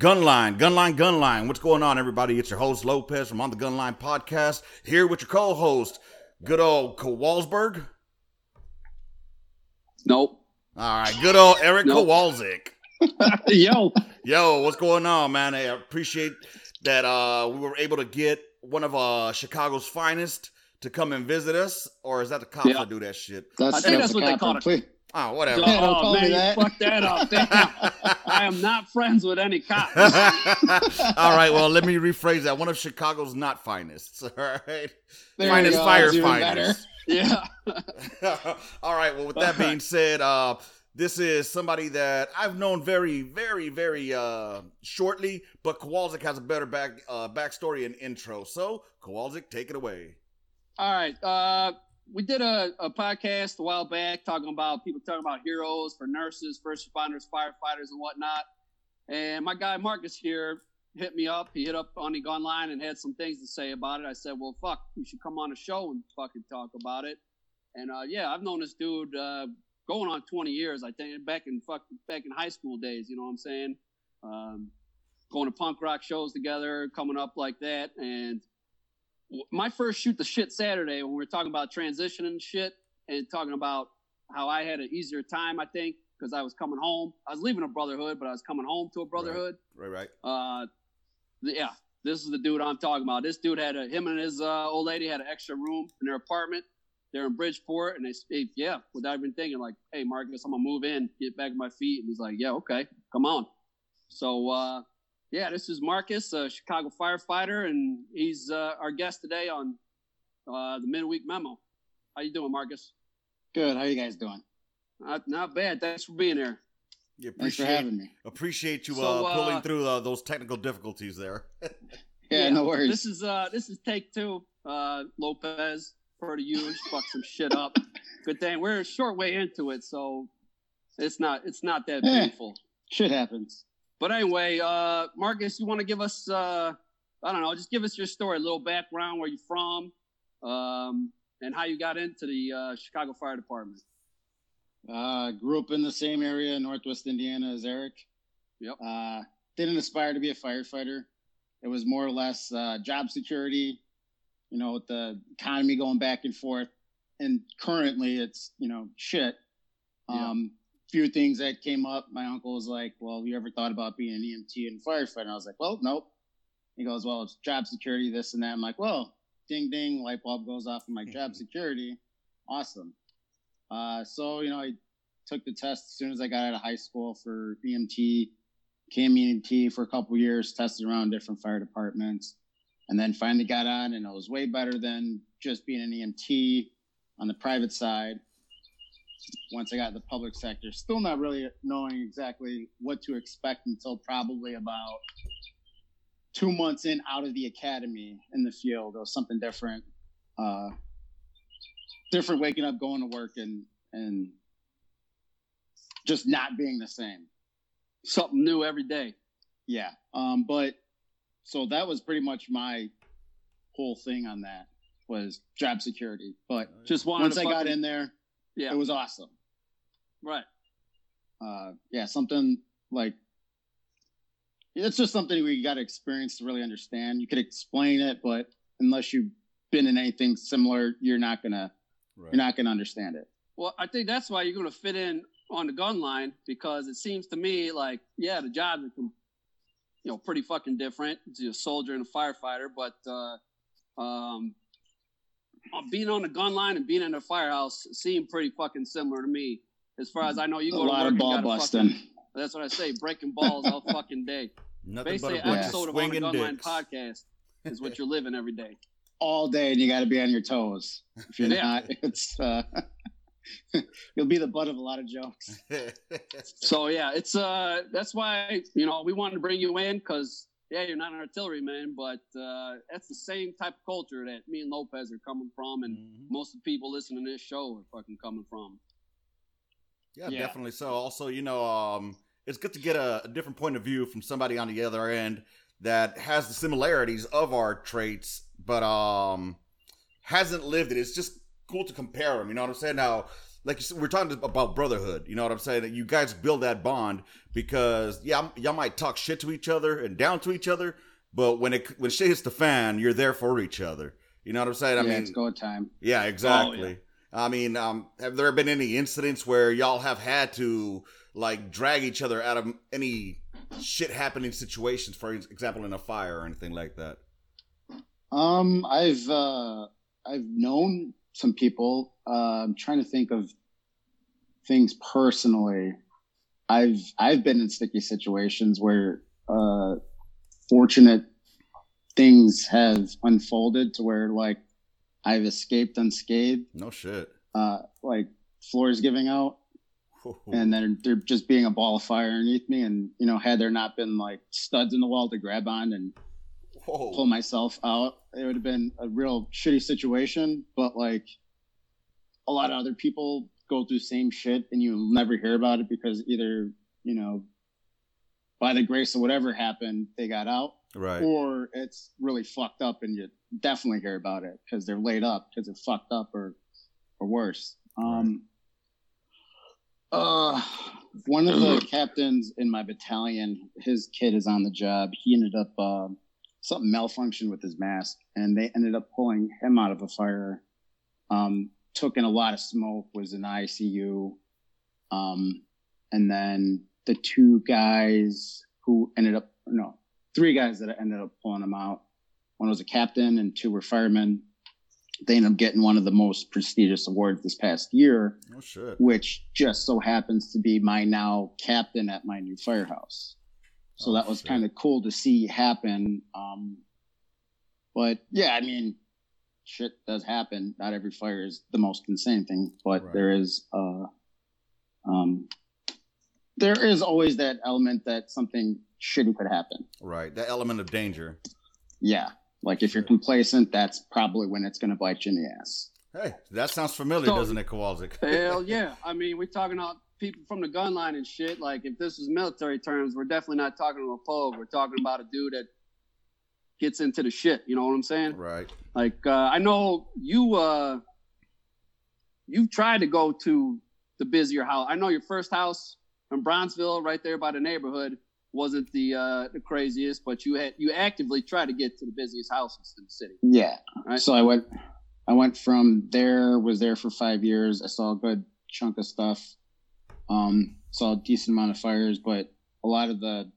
Gunline, Gunline, Gunline. What's going on, everybody? It's your host, Lopez from On the Gunline Podcast, here with your co host, good old Kowalsberg. Nope. All right, good old Eric Nope. Kowalczyk. Yo. Yo, what's going on, man? I appreciate that uh, we were able to get one of uh, Chicago's finest to come and visit us, or is that the cops Yeah. that do that shit? I think that's what they call it. Please. Oh, whatever. Yeah, oh call me man, that. you fucked that up. Damn. I am not friends with any cops. all right, well, let me rephrase that. One of Chicago's not finest. All right, There finest you go, that's even firefighters. Yeah. All right. Well, with that being said, uh, this is somebody that I've known very, very, very uh, shortly, but Kowalczyk has a better back uh, backstory and intro. So, Kowalczyk, take it away. All right. Uh, we did a, a podcast a while back talking about people talking about heroes for nurses, first responders, firefighters, and whatnot. And my guy Marcus here hit me up. He hit up on the gun line and had some things to say about it. I said, "Well, fuck, you should come on a show and fucking talk about it." And uh, yeah, I've known this dude uh, going on 20 years. I think back in fuck back in high school days. You know what I'm saying? Um, going to punk rock shows together, coming up like that, and my first shoot the shit Saturday when we were talking about transition and shit and talking about how I had an easier time, I think, because I was coming home. I was leaving a brotherhood, but I was coming home to a brotherhood. Right, right. Uh, th- yeah, this is the dude I'm talking about. This dude had a him and his uh, old lady had an extra room in their apartment. They're in Bridgeport, and they yeah, without even thinking, like, hey, Marcus, I'm gonna move in, get back on my feet. And he's like, yeah, okay, come on. So, uh, yeah, this is Marcus, a Chicago firefighter, and he's uh, our guest today on uh, the midweek memo. How you doing, Marcus? Good. How you guys doing? Not, not bad. Thanks for being here. You Thanks for appreciate having me. appreciate you So, uh, pulling uh, through uh, those technical difficulties there. Yeah, no worries. This is uh this is take two. Uh Lopez, per the usual, fuck some shit up. Good thing we're a short way into it, so it's not it's not that Eh. painful. Shit happens. But anyway, uh Marcus, you want to give us uh I don't know, just give us your story, a little background, where you're from, um, and how you got into the uh, Chicago Fire Department. Uh, grew up in the same area, Northwest Indiana, as Eric. Yep. Uh, didn't aspire to be a firefighter. It was more or less uh, job security. You know, with the economy going back and forth, and currently it's you know shit. Yeah. Um, few things that came up. My uncle was like, "Well, you ever thought about being an EMT and firefighter?" And I was like, "Well, nope." He goes, "Well, it's job security, this and that." I'm like, "Well, ding ding, light bulb goes off. in my job security, awesome." Uh, so you know, I took the test as soon as I got out of high school for EMT, came EMT for a couple years, tested around different fire departments, and then finally got on, and it was way better than just being an EMT on the private side. Once I got the public sector, still not really knowing exactly what to expect until probably about two months in out of the academy in the field. or something different. Uh, different waking up, going to work, and and just not being the same. Something new every day. Yeah. Um, but so that was pretty much my whole thing on that was job security. But Just once I got in there, yeah, it was awesome. right. Uh, yeah, something like it's just something we got to experience to really understand. You could explain it, but unless you've been in anything similar, you're not gonna Right. you're not gonna understand it. Well, I think that's why you're going to fit in on the gun line because it seems to me like, yeah, the jobs are, you know, pretty fucking different. It's a soldier and a firefighter, but uh, um, being on the gun line and being in a firehouse seem pretty fucking similar to me. As far as I know, you a go to lot work of ball gotta busting. Fucking, that's what I say, breaking balls all fucking day. Nothing Basically, but an a bunch episode of of on the swinging gun line podcast is what you're living every day. all day and you got to be on your toes. If you're Yeah. not, it's uh, you'll be the butt of a lot of jokes. So yeah, it's uh that's why you know we wanted to bring you in because yeah, you're not an artilleryman, but uh, that's the same type of culture that me and Lopez are coming from, and Mhm. most of the people listening to this show are fucking coming from. Yeah, Yeah. definitely so. Also, you know, um, it's good to get a, a different point of view from somebody on the other end that has the similarities of our traits, but um, hasn't lived it. It's just cool to compare them. You know what I'm saying? Now, like you said, we're talking about brotherhood. You know what I'm saying? That you guys build that bond because yeah, y'all might talk shit to each other and down to each other, but when it when shit hits the fan, you're there for each other. You know what I'm saying? I yeah, mean, it's go time. Yeah, exactly. Oh, yeah. I mean, um, have there been any incidents where y'all have had to like drag each other out of any shit happening situations, for example, in a fire or anything like that? Um, I've uh, I've known some people. Uh, I'm trying to think of things personally. I've I've been in sticky situations where uh, fortunate things have unfolded to where like I've escaped unscathed. No shit. Uh, like floors giving out, and then they're just being a ball of fire underneath me. And you know, had there not been like studs in the wall to grab on and Whoa. pull myself out, it would have been a real shitty situation. But like a lot of other people go through same shit, and you'll never hear about it because either you know, by the grace of whatever happened, they got out, right? Or it's really fucked up, and you definitely hear about it because they're laid up because it's fucked up or or worse. Um, uh, one of the captains in my battalion, his kid is on the job. He ended up uh, something malfunctioned with his mask, and they ended up pulling him out of a fire. Um, took in a lot of smoke, was in ICU, um, and then the two guys who ended up no, three guys that ended up pulling him out. One was a captain, and two were firemen they ended up getting one of the most prestigious awards this past year, oh, shit. which just so happens to be my now captain at my new firehouse. So oh, that was kind of cool to see happen. Um, but yeah, I mean, shit does happen. Not every fire is the most insane thing, but right. there is, uh, um, there is always that element that something shitty could happen. Right. The element of danger. Yeah. Like if you're complacent, that's probably when it's going to bite you in the ass. Hey, that sounds familiar, so, doesn't it, Kowalczyk? hell yeah! I mean, we're talking about people from the gun line and shit. Like, if this is military terms, we're definitely not talking to a pogue. We're talking about a dude that gets into the shit. You know what I'm saying? Right. Like, uh, I know you. uh You've tried to go to the busier house. I know your first house in Bronzeville, right there by the neighborhood wasn't the uh, the craziest, but you had you actively tried to get to the busiest houses in the city. Yeah. Right? So I went I went from there, was there for five years. I saw a good chunk of stuff. Um, saw a decent amount of fires, but a lot of the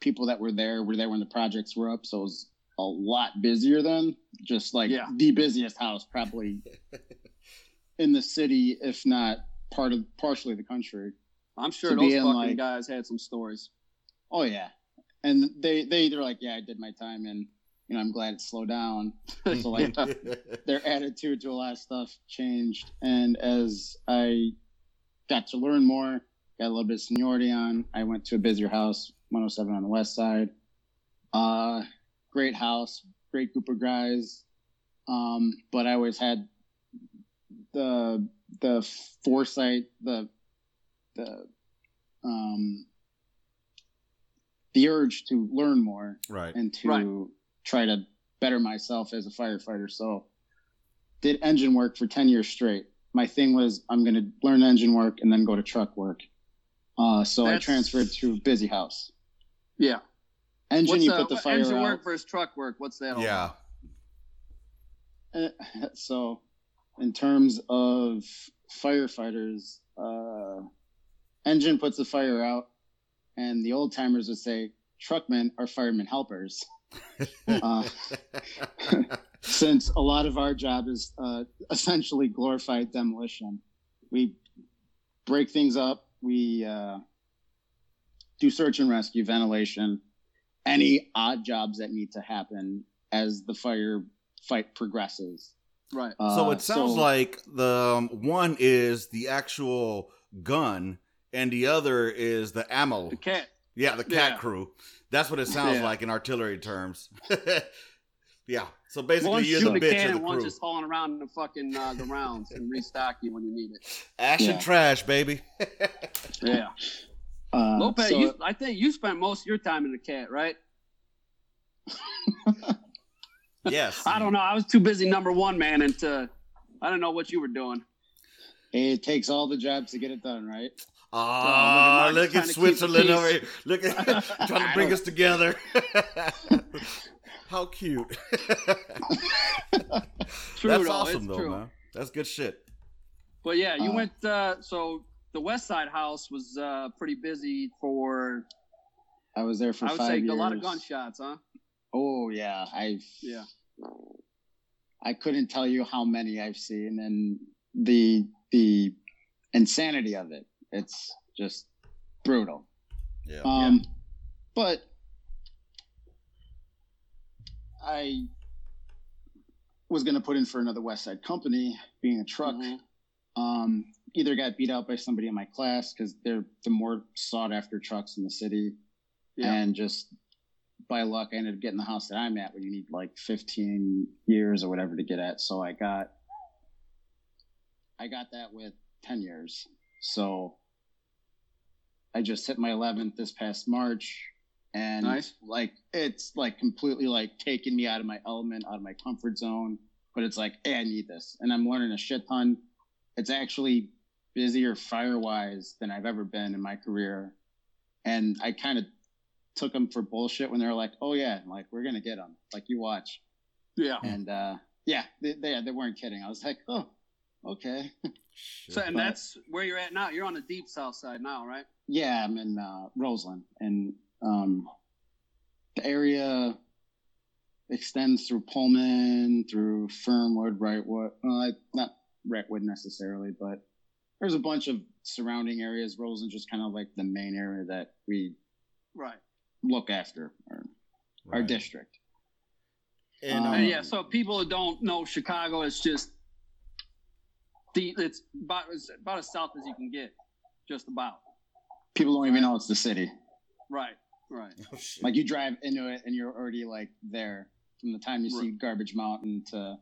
people that were there were there when the projects were up, so it was a lot busier then. Just like yeah. the busiest house probably in the city, if not part of partially the country. I'm sure those fucking like, guys had some stories. Oh yeah, and they they they're like, yeah, I did my time, and you know, I'm glad it slowed down. so like, their attitude to a lot of stuff changed, and as I got to learn more, got a little bit of seniority on, I went to a busier house, 107 on the west side. Uh, great house, great group of guys, um, but I always had the the foresight, the the um the urge to learn more right. and to right. try to better myself as a firefighter. So did engine work for 10 years straight. My thing was I'm going to learn engine work and then go to truck work. Uh, so That's... I transferred to Busy House. Yeah. Engine, What's, you put the fire engine out. work versus truck work. What's that? All? Yeah. Uh, so, in terms of firefighters, uh, engine puts the fire out and the old timers would say truckmen are firemen helpers. uh, since a lot of our job is uh, essentially glorified demolition, we break things up. We uh, do search and rescue, ventilation, any odd jobs that need to happen as the fire fight progresses. Right. so it uh, sounds so, like the um, one is the actual gun and the other is the ammo. The cat. Yeah, the cat yeah. crew. That's what it sounds yeah. like in artillery terms. yeah. So basically, one's you're the bitch can, of the one's crew. just hauling around the fucking uh, the rounds and restock you when you need it. Action yeah. trash, baby. yeah. Uh, Lopez, so, you, I think you spent most of your time in the cat, right? yes. I don't know. I was too busy number one man, and to, I don't know what you were doing. It takes all the jobs to get it done, right? Ah, look look at at trying to keep the Switzerland over here. Look at trying to bring us together. How cute. True, That's though, awesome it's though, true. man. That's good shit. But yeah, you Uh, went. Uh, so the West Side House was uh, pretty busy for. I was there for I would five say years. a lot of gunshots, huh? Oh yeah, I've Yeah. I couldn't tell you how many I've seen, and the the insanity of it. It's just brutal. Yeah. Um, but I was going to put in for another West Side Company, being a truck. Mhm. Um, either got beat out by somebody in my class because they're the more sought after trucks in the city, Yeah. and just by luck, I ended up getting the house that I'm at, where you need like 15 years or whatever to get at. So I got, I got that with 10 years. So I just hit my 11th this past March, and Nice. like it's like completely like taking me out of my element, out of my comfort zone. But it's like, hey, I need this, and I'm learning a shit ton. It's actually busier fire wise than I've ever been in my career, and I kind of took them for bullshit when they were like, "Oh yeah, like we're gonna get them, like you watch." Yeah. And uh, yeah, they, they they weren't kidding. I was like, "Oh, okay." Shit. So, and But- that's where you're at now. You're on the deep south side now, right? Yeah, I'm in uh, Roseland, and um, the area extends through Pullman, through Fernwood, Wrightwood. Well, I, not Wrightwood necessarily, but there's a bunch of surrounding areas. Roseland's just kind of like the main area that we Right. look after, our, our district. And, Um, And yeah, so people who don't know Chicago, it's just the it's about it's about as south as you can get, just about. People don't even know it's the city. Right. Right. oh. Like you drive into it and you're already like there from the time you see Garbage Mountain to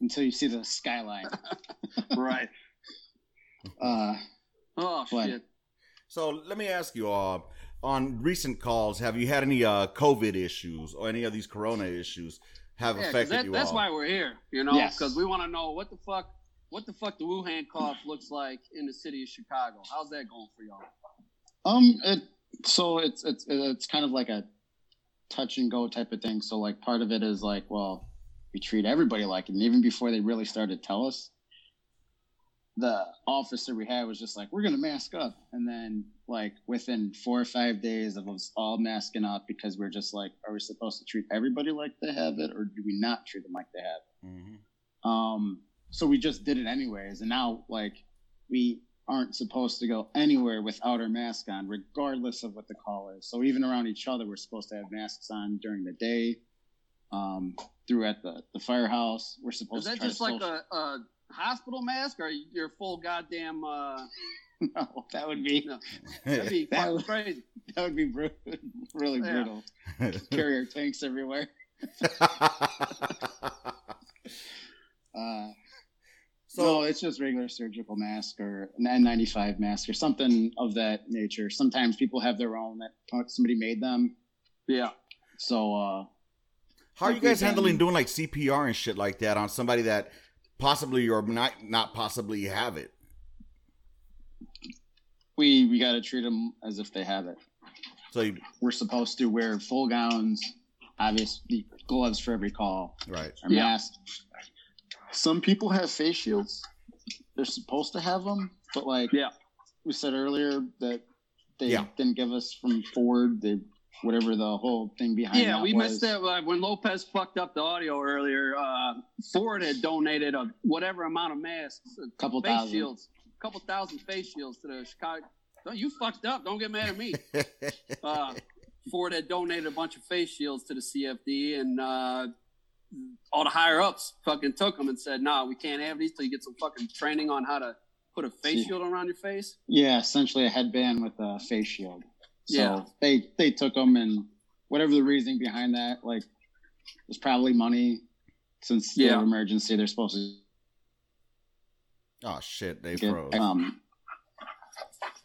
until you see the skyline. right. Uh, Oh What? shit. So let me ask you, uh, on recent calls, have you had any uh, COVID issues or any of these Corona issues have Yeah, 'cause affected that, you that's all? why we're here, you know, Yes. because we want to know what the fuck, what the fuck the Wuhan cough looks like in the city of Chicago. How's that going for y'all? Um, it, so it's it's it's kind of like a touch and go type of thing. So like part of it is like, well, we treat everybody like it, and even before they really started to tell us, the officer we had was just like, we're gonna mask up, and then like within four or five days of us all masking up because we're just like, are we supposed to treat everybody like they have it, or do we not treat them like they have it? Mhm. Um, so we just did it anyways, and now like we aren't supposed to go anywhere without our mask on, regardless of what the call is. So even around each other, we're supposed to have masks on during the day. Um, through at the the firehouse, we're supposed. Is supposed that to try just to like social- a, a hospital mask, or your full goddamn? Uh, no, that would be No. that'd be That fucking was- crazy. that would be bru- really Yeah. brutal. Carry our tanks everywhere. Uh, so no, it's just regular surgical mask or an N95 mask or something of that nature. Sometimes people have their own that somebody made them. Yeah. So uh, how are you guys handling doing like CPR and shit like that on somebody that possibly or not not possibly have it? we we got to treat them as if they have it. So you, We're supposed to wear full gowns, obviously gloves for every call, right. our Yeah. mask. Some people have face shields. They're supposed to have them, but like Yeah. we said earlier that they Yeah. didn't give us from Ford. They whatever the whole thing behind. Yeah, that we was. missed that like, when Lopez fucked up the audio earlier. Uh, Ford had donated a whatever amount of masks, a Couple face thousand. shields, a couple thousand face shields to the Chicago. Don't you fucked up? Don't get mad at me. uh, Ford had donated a bunch of face shields to the CFD, and uh, all the higher ups fucking took them and said, "Nah, we can't have these till you get some fucking training on how to put a face See. shield around your face." Yeah, essentially a headband with a face shield. So Yeah. they they took them, and whatever the reasoning behind that, like, was probably money. Since state Yeah. of emergency, they're supposed to oh shit, they get. froze. Um,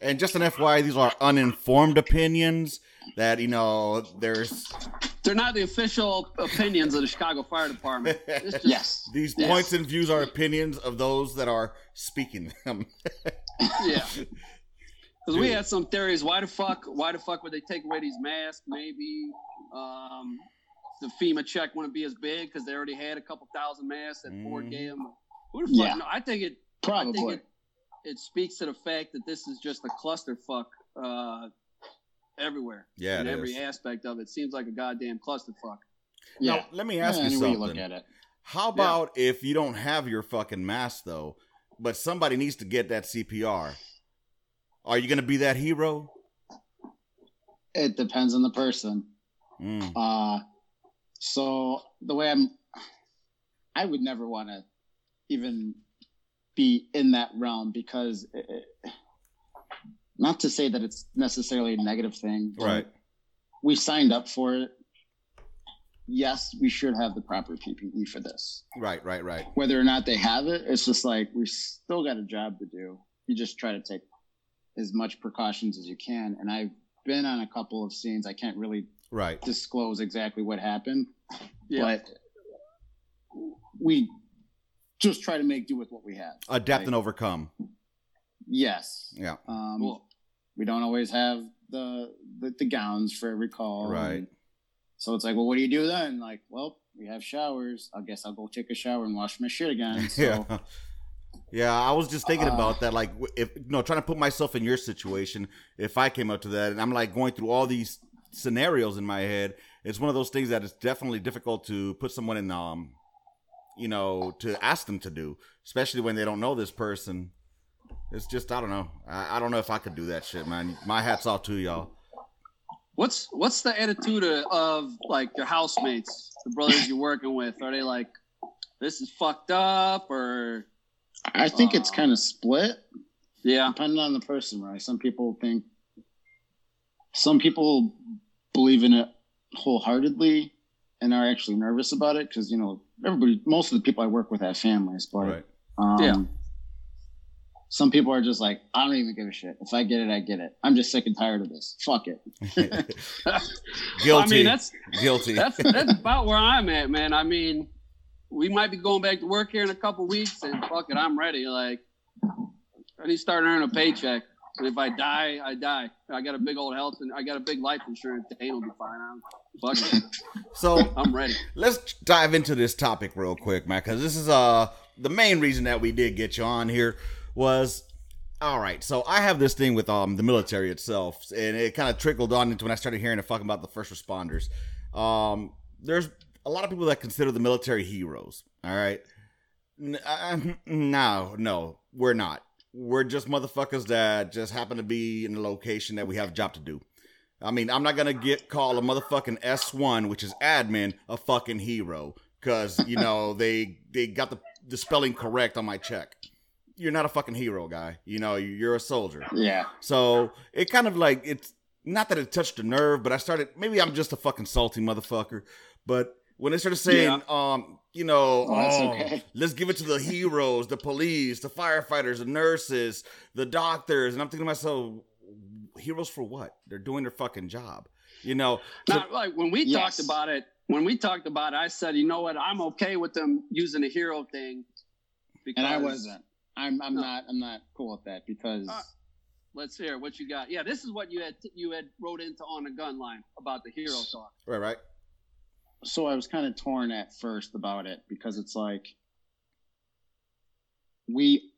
And just an FYI, these are uninformed opinions that, you know, there's They're not the official opinions of the Chicago Fire Department. Just, Yes. These Yes. points and views are opinions of those that are speaking them. Yeah. Because we had some theories. Why the fuck? Why the fuck would they take away these masks? Maybe um, the FEMA check wouldn't be as big because they already had a couple thousand masks that Ford Mhm. gave them. Who the fuck? Yeah. No, I think it. I Probably. think it, it speaks to the fact that this is just a clusterfuck uh, everywhere. Yeah, in every is. aspect of it seems like a goddamn clusterfuck. yeah. Now, let me ask Yeah, you something. you look at it. How about if you don't have your fucking mask though, but somebody needs to get that CPR? Are you gonna be that hero? It depends on the person. Mm, Uh, so the way I'm, I would never want to even be in that realm because, it, it- not to say that it's necessarily a negative thing, right. We signed up for it. Yes, we should have the proper PPE for this. Right. Right. Right. Whether or not they have it, it's just like we still got a job to do. You just try to take as much precautions as you can. And I've been on a couple of scenes. I can't really Right. disclose exactly what happened, Yeah. but we just try to make do with what we have. Adapt Like, and overcome. Yes. Yeah. Um, Cool. We don't always have the, the the gowns for every call. Right. and So it's like, well, what do you do then? Like, well, we have showers. I guess I'll go take a shower and wash my shit again. So yeah. Yeah, I was just thinking Uh, about that. Like, if you know, trying to put myself in your situation, if I came up to that, and I'm like going through all these scenarios in my head, it's one of those things that is definitely difficult to put someone in, um, you know, to ask them to do, especially when they don't know this person. It's just, I don't know. I, I don't know if I could do that shit, man. My hat's off to y'all. What's what's the attitude of, of like your housemates, the brothers you're working with? Are they like, this is fucked up, or I think it's kind of split. yeah, depending on the person, right? Some people think, some people believe in it wholeheartedly and are actually nervous about it because you know everybody, most of the people I work with have families, but Right. um, Yeah. Some people are just like, I don't even give a shit. If I get it, I get it. I'm just sick and tired of this. Fuck it. Guilty. I mean that's Guilty. that's that's about where I'm at, man. I mean, we might be going back to work here in a couple weeks, and fuck it, I'm ready. Like, I need to start earning a paycheck. And if I die, I die. I got a big old health and I got a big life insurance. Dane will be fine. I'm, fuck it, so I'm ready. let's dive into this topic real quick, man, because this is uh the main reason that we did get you on here was all right. So I have this thing with um the military itself, and it kind of trickled on into when I started hearing the fuck about the first responders. Um, there's a lot of people that consider the military heroes. All right, uh, no, no, we're not. We're just motherfuckers that just happen to be in the location that we have a job to do. I mean, I'm not gonna get call a motherfucking S1, which is admin, a fucking hero because you know they they got the the spelling correct on my check. You're not a fucking hero, guy. You know, you're a soldier. Yeah. So it kind of like it's not that it touched a nerve, but I started maybe I'm just a fucking salty motherfucker. But when they started saying, um, you know, Oh, oh, okay. let's give it to the heroes, the police, the firefighters, the nurses, the doctors, and I'm thinking to myself, heroes for what? They're doing their fucking job. You know, so- Not like when we Yes. talked about it. When we talked about it, I said, you know what? I'm okay with them using the hero thing. Because And I wasn't. I'm I'm No. not I'm not cool with that because Uh, Let's hear what you got. Yeah, this is what you had you had wrote into on a gun line about the hero talk. right, right. so I was kind of torn at first about it because it's like we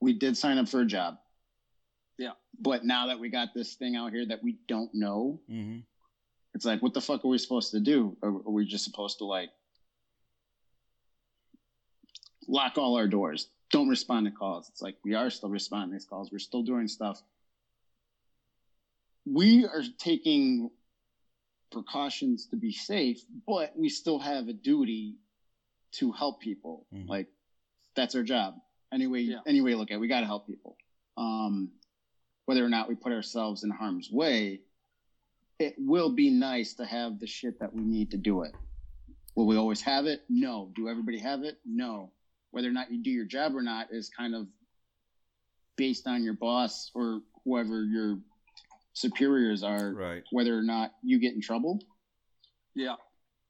we did sign up for a job. Yeah. But now that we got this thing out here that we don't know, Mm-hmm. it's like what the fuck are we supposed to do? Are, are we just supposed to like lock all our doors? Don't respond to calls. It's like we are still responding to these calls. We're still doing stuff. We are taking precautions to be safe, but we still have a duty to help people. Mhm. Like that's our job. Anyway, Yeah. anyway, look at it, we got to help people. Um, whether or not we put ourselves in harm's way, it will be nice to have the shit that we need to do it. Will we always have it? No. Do everybody have it? No. Whether or not you do your job or not is kind of based on your boss or whoever your superiors are Right. whether or not you get in trouble. Yeah.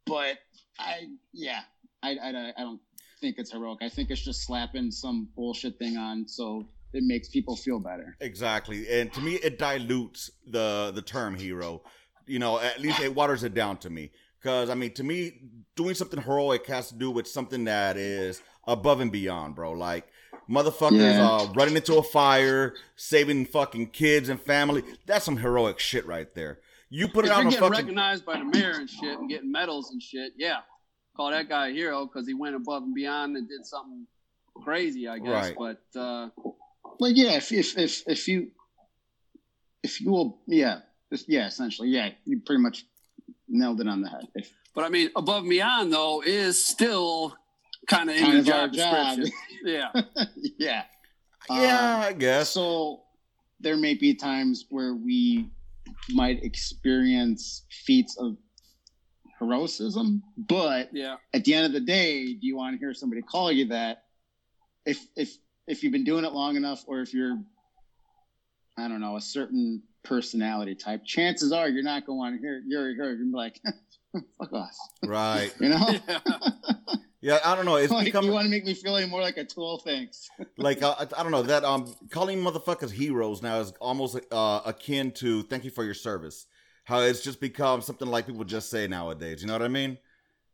But I, yeah, I, I, I don't think it's heroic. I think it's just slapping some bullshit thing on so it makes people feel better. Exactly, and to me, it dilutes the the term hero. You know, at least it waters it down to me. Because I mean, to me, doing something heroic has to do with something that is above and beyond, bro. Like motherfuckers Yeah. uh, running into a fire, saving fucking kids and family. That's some heroic shit right there. You put it If out you're on getting fucking recognized by the mayor and shit and getting medals and shit, yeah, call that guy a hero because he went above and beyond and did something crazy, I guess. Right. But uh, Well, yeah, if if if, if you if you will, yeah, just, yeah, essentially, yeah, you pretty much nailed it on the head. If, but I mean, above and beyond though is still kind of in Kind your of our job job. description. yeah, yeah. yeah, I um, guess. So there may be times where we might experience feats of heroism, but yeah, at the end of the day, do you want to hear somebody call you that? If if if you've been doing it long enough, or if you're, I don't know, a certain personality type, chances are you're not going to want to hear you're you're gonna be like, fuck off, right. you know. yeah. Yeah, I don't know. It's like, become you want to make me feel any more like a tool? Thanks. like uh, I don't know that um calling motherfuckers heroes now is almost uh, akin to thank you for your service. How it's just become something like people just say nowadays. You know what I mean?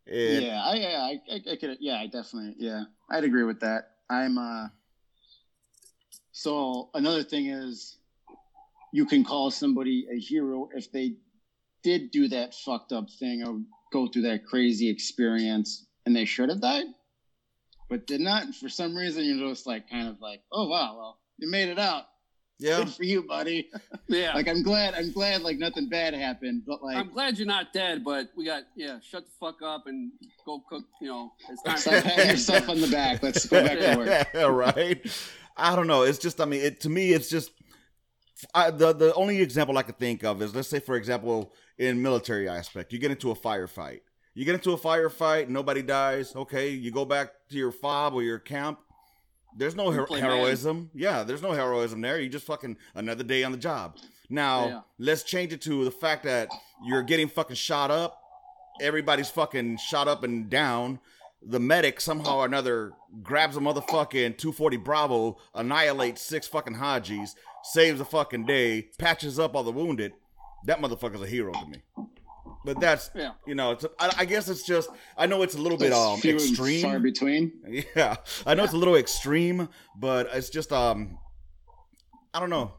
It- yeah, I, yeah, I, I, I could, yeah, I definitely, yeah, I'd agree with that. I'm, uh, so another thing is, you can call somebody a hero if they did do that fucked up thing or go through that crazy experience and they should have died, but did not. For some reason, you're just like, kind of like, oh wow, well, you made it out. Yeah. Good for you, buddy. yeah. like, I'm glad, I'm glad, like nothing bad happened, but like, I'm glad you're not dead, but we got yeah. Shut the fuck up and go cook. You know, it's time. stop patting yourself on the back. Let's go back to work. Yeah, right. I don't know. It's just. I mean, it to me, it's just. I, the the only example I could think of is let's say for example in military aspect you get into a firefight you get into a firefight nobody dies. Okay you go back to your fob or your camp. There's no her- heroism. Yeah there's no heroism there. You just fucking another day on the job. Now Yeah. let's change it to the fact that you're getting fucking shot up. Everybody's fucking shot up and down. The medic somehow or another grabs a motherfucking 240 Bravo, annihilates six fucking Hajis, saves a fucking day, patches up all the wounded. That motherfucker's a hero to me. But that's Yeah. you know, it's I, I guess it's just I know it's a little bit um and Far extreme. between. Yeah, I know it's a little extreme, but it's just um, I don't know.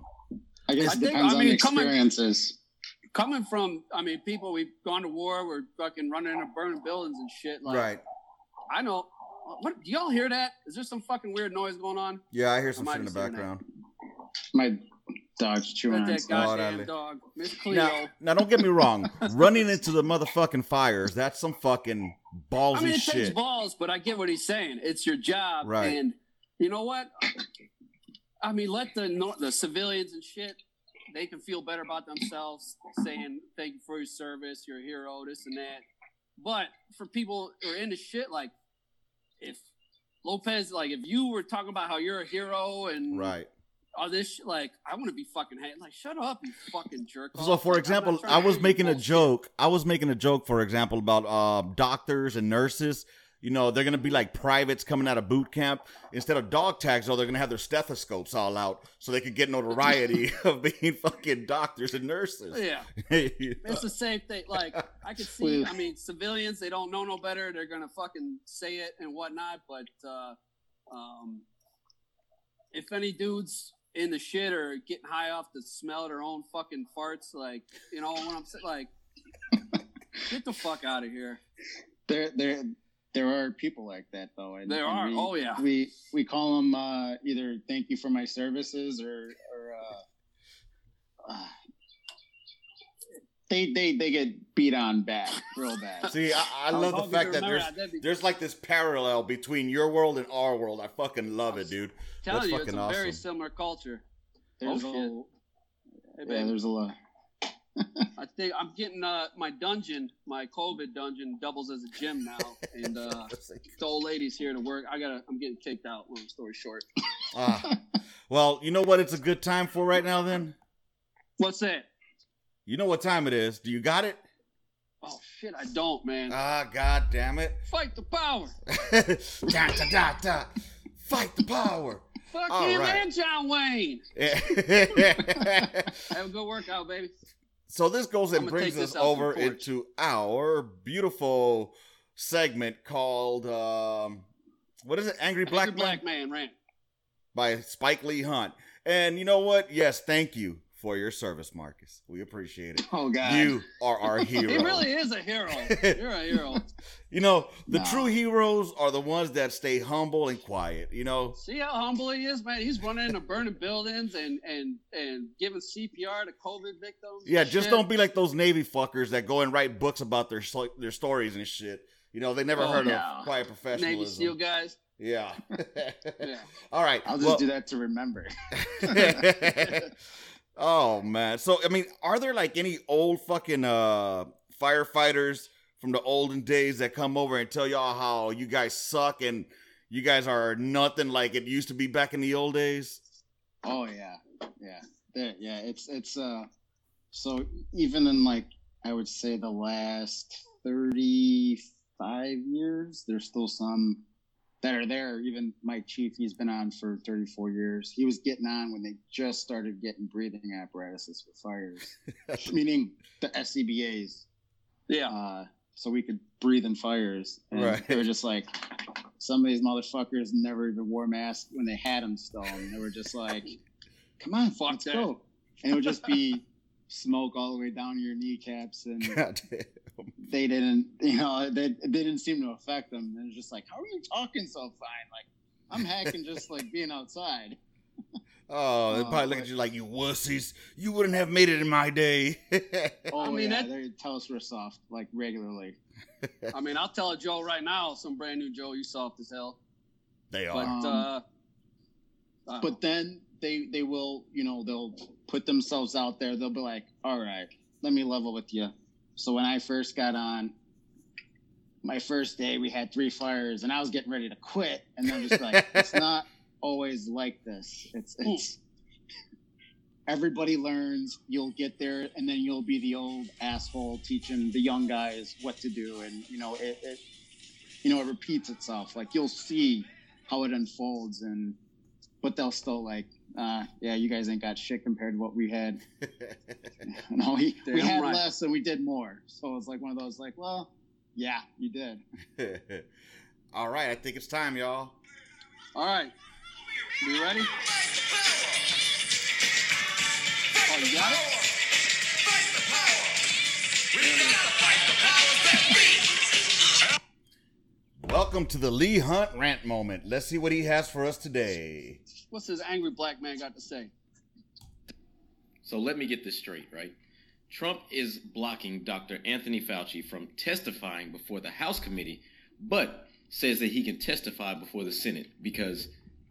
I guess I think- depends I on mean, the coming- experiences. Coming from, I mean, people we've gone to war, we're fucking running into burning buildings and shit. Like, right? I know. What do y'all hear that? Is there some fucking weird noise going on? Yeah, I hear some I shit in the seen that. background. My dog's chewing Let on that stuff. Oh, goddamn dog, Miss Cleo. Now, now, don't get me wrong. Running into the motherfucking fires, that's some fucking ballsy I mean, it shit. takes balls, but I get what he's saying. It's your job, Right. and you know what? I mean, let the the civilians and shit. They can feel better about themselves, saying "Thank you for your service, you're a hero," this and that. But for people who are into shit, like if Lopez, like if you were talking about how you're a hero and Right. All this, shit, like I want to be fucking hate. Like, shut up, you fucking jerk. So, off. for Like, example, I was making a bullshit. joke. I was making a joke, for example, about uh, doctors and nurses. You know, they're gonna be like privates coming out of boot camp. Instead of dog tags, though, they're gonna have their stethoscopes all out so they could get notoriety of being fucking doctors and nurses. Yeah. It's the same thing. Like I could see. I mean, civilians they don't know no better. They're gonna fucking say it and whatnot. But uh, um, if any dudes in the shit or getting high off the smell of their own fucking farts, like you know what I'm saying, like get the fuck out of here. There, there, there are people like that though. And, There and are. We, Oh, yeah. We we call them uh, either "Thank you for my services" or or uh, uh, they they they get beat on bad, real bad. See, I, I love the fact that there's there's like this parallel between your world and our world. I fucking love it, dude. telling that's you, it's a fucking very similar culture. There's Oh, a shit. little, Hey, yeah, there's a lot. I think I'm getting uh, my dungeon, my COVID dungeon, doubles as a gym now, and uh, the old lady's here to work. I gotta, I'm getting kicked out. Long story short. Ah. well, you know what? It's a good time for right now. Then What's that? You know what time it is. Do you got it? Oh shit, I don't, man. Ah, god damn it. Fight the power. da, da, da, da. Fight the power. Fuck All him right. and John Wayne. Have a good workout, baby. so this goes and brings us this out to the over into our beautiful segment called um what is it? Angry Black Man. Angry Man Black Man rant. by Spike Lee Hunt. And you know what? Yes, thank you for your service, Marcus. We appreciate it. Oh God. You are our hero. He really is a hero. You're a hero. You know, the No. true heroes are the ones that stay humble and quiet. You know, See how humble he is, man. He's running into burning buildings and and and giving CPR to COVID victims. yeah, just shit. don't be like those Navy fuckers that go and write books about their their stories and shit. You know, they never Oh, heard no. of quiet professionalism. Navy SEAL guys. Yeah. Yeah. All right. I'll just well- do that to remember. Oh man. So I mean, are there like any old fucking uh firefighters from the olden days that come over and tell y'all how you guys suck and you guys are nothing like it used to be back in the old days? Oh yeah, yeah, there, yeah. It's it's uh, so even in like I would say the last thirty five years, there's still some that are there. Even my chief, he's been on for thirty four years. He was getting on when they just started getting breathing apparatuses for fires, meaning the SCBA's, Yeah. uh, so we could breathe in fires. And Right. They were just like. Some of these motherfuckers never even wore masks when they had them still, and they were just like, "Come on, Fuck let's that. go!" And it would just be smoke all the way down your kneecaps, and God damn. they didn't, you know, they, it didn't seem to affect them. And it's just like, "How are you talking so fine? Like, I'm hacking just like being outside." Oh, they Oh, probably look at you like you wussies. You wouldn't have made it in my day. Oh, I mean, yeah, that- they tell us we're soft like regularly. I mean, I'll tell a Joe right now, some brand new Joe, you soft as hell. they But are. Um, uh, But then they they will, you know, they'll put themselves out there. They'll be like, "All right, let me level with you." So when I first got on, my first day we had three fires, and I was getting ready to quit, and they're just like, "It's not always like this. It's it's." Everybody learns. You'll get there, and then you'll be the old asshole teaching the young guys what to do, and you know it. it you know, it repeats itself. Like you'll see how it unfolds, and but they'll still like, uh, yeah, you guys ain't got shit compared to what we had. no, we, we Damn had right. less and we did more. So it's like one of those, like, well, yeah, you did. All right, I think it's time, y'all. All right. You ready? Oh, you got it? Welcome to the Lee Hunt rant moment. Let's see what he has for us today. What's this angry black man got to say? So let me get this straight, right? Trump is blocking Dr. Anthony Fauci from testifying before the House committee, but says that he can testify before the Senate because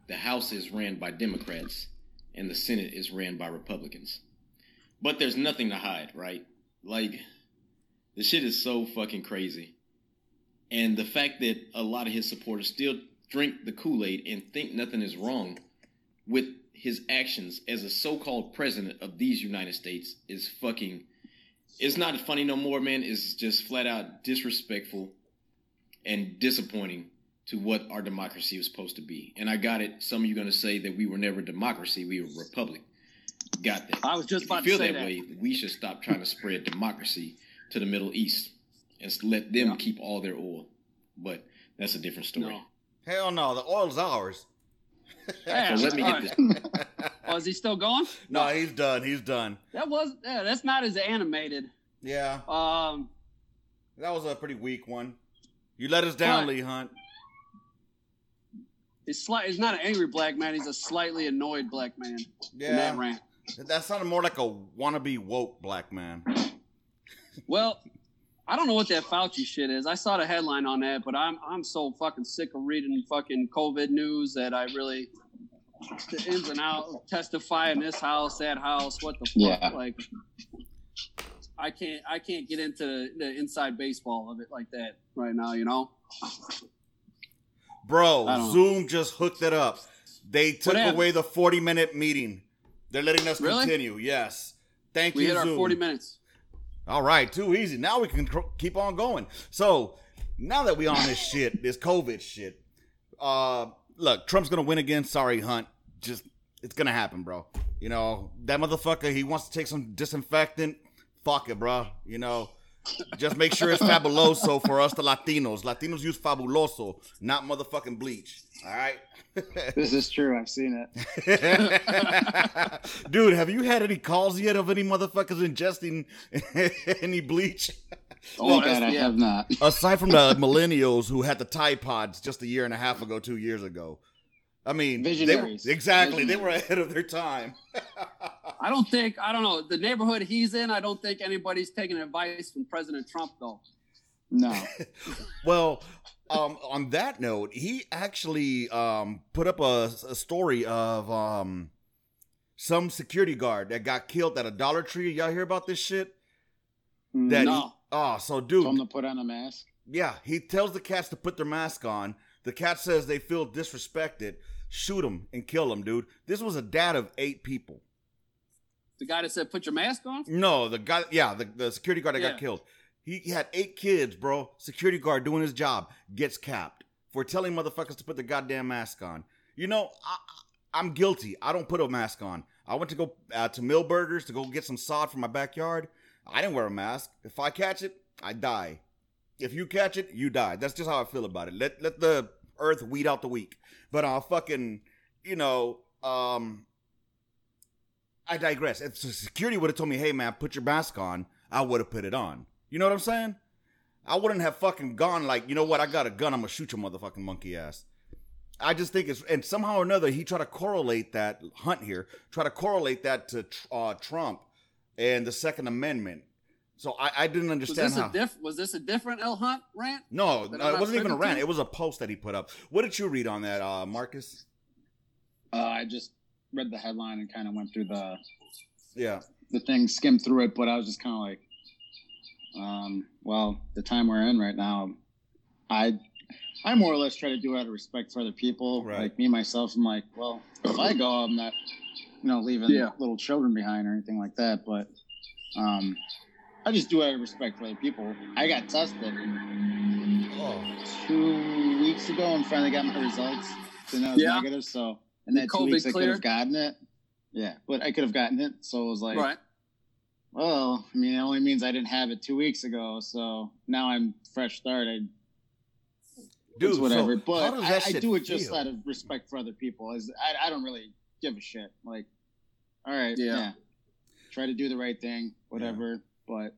the House is ran by Democrats and the Senate is ran by Republicans. But there's nothing to hide, right? Like, the shit is so fucking crazy. And the fact that a lot of his supporters still drink the Kool Aid and think nothing is wrong with his actions as a so-called president of these United States is fucking it's not funny no more, man. It's just flat out disrespectful and disappointing to what our democracy was supposed to be. And I got it. Some of you gonna say that we were never a democracy, we were a republic. Got that. I was just if you about feel to say that, that. way, we should stop trying to spread democracy to the Middle East and let them Yeah. keep all their oil. But that's a different story. No. Hell no, the oil's ours. Yeah, So let me get this. Oh, is he still going? no, he's done. He's done. That was yeah, that's not as animated. Yeah, Um, that was a pretty weak one. You let us down, Lee Hunt. he's slight. He's not an angry black man. He's a slightly annoyed black man. In that Yeah, rant. that sounded more like a wannabe woke black man. Well, I don't know what that Fauci shit is. I saw the headline on that, but I'm I'm so fucking sick of reading fucking COVID news that I really the ins and out testify in this house, that house, what the fuck, Yeah. like. I can't I can't get into the inside baseball of it like that right now, you know. Bro, I don't know. Zoom just hooked it up. They took away the 40 minute meeting. They're letting us Really? continue. Yes. Thank We you, We hit our 40 minutes. All right, too easy. Now we can cr- keep on going. So now that we on this shit, this COVID shit, uh, look, Trump's gonna win again. Sorry, Hunt. Just it's gonna happen, bro. You know that motherfucker. He wants to take some disinfectant. Fuck it, bro. You know, just make sure it's fabuloso for us, the Latinos. Latinos use fabuloso, not motherfucking bleach. All right. This is true. I've seen it. Dude, have you had any calls yet of any motherfuckers ingesting any bleach? Oh, Thank God I have not. Aside from the millennials who had the Tide Pods just a year and a half ago, two years ago. I mean, they were- Visionaries. exactly. They were ahead of their time. I don't think I don't know the neighborhood he's in. I don't think anybody's taking advice from President Trump though. No. Well, um, on that note, he actually um, put up a, a story of um, some security guard that got killed at a Dollar Tree. Y'all hear about this shit? That No. he- oh, so Told dude, him to put on a mask. yeah, he tells the cats to put their mask on. The cat says they feel disrespected. Shoot them and kill them, dude. This was a dad of eight people. The guy that said put your mask on. No, the guy, yeah, the, the security guard that Yeah. got killed. He, had eight kids, bro. Security guard doing his job gets capped for telling motherfuckers to put the goddamn mask on. You know, I, I'm guilty. I don't put a mask on. I went to go uh, to Milberger's to go get some sod from my backyard. I didn't wear a mask. If I catch it, I die. If you catch it, you die. That's just how I feel about it. Let let the earth weed out the weak. But I'll fucking, you know, um, I digress. If security would have told me, "Hey, man, put your mask on," I would have put it on. You know what I'm saying? I wouldn't have fucking gone like, you know what? I got a gun. I'm gonna shoot your motherfucking monkey ass. I just think it's and somehow or another he tried to correlate that Hunt here, try to correlate that to uh, Trump and the Second Amendment. So I, I didn't Was understand this how. diff? Was this a different L Hunt rant? no, no, it wasn't even a rant. to? It was a post that he put up. What did you read on that, uh, Marcus? Uh, I just read the headline and kind of went through the Yeah. the thing, skimmed through it, but I was just kind of like, um, well, the time we're in right now, I I more or less try to do out of respect for other people. Right. Like me myself, I'm like, well, if I go, I'm not, you know, leaving Yeah. little children behind or anything like that. But um, I just do out of respect for other people. I got tested Oh. two weeks ago and finally got my results. And I was Yeah. negative, so in that two COVID weeks I could have gotten it. Yeah, but I could have gotten it, so it was like, right. Well, I mean, it only means I didn't have it two weeks ago, so now I'm fresh started. I, Dude, whatever. so but I, I do it just feel? out of respect for other people. As I, I don't really give a shit. Like, all right, Yeah. yeah, try to do the right thing, whatever. But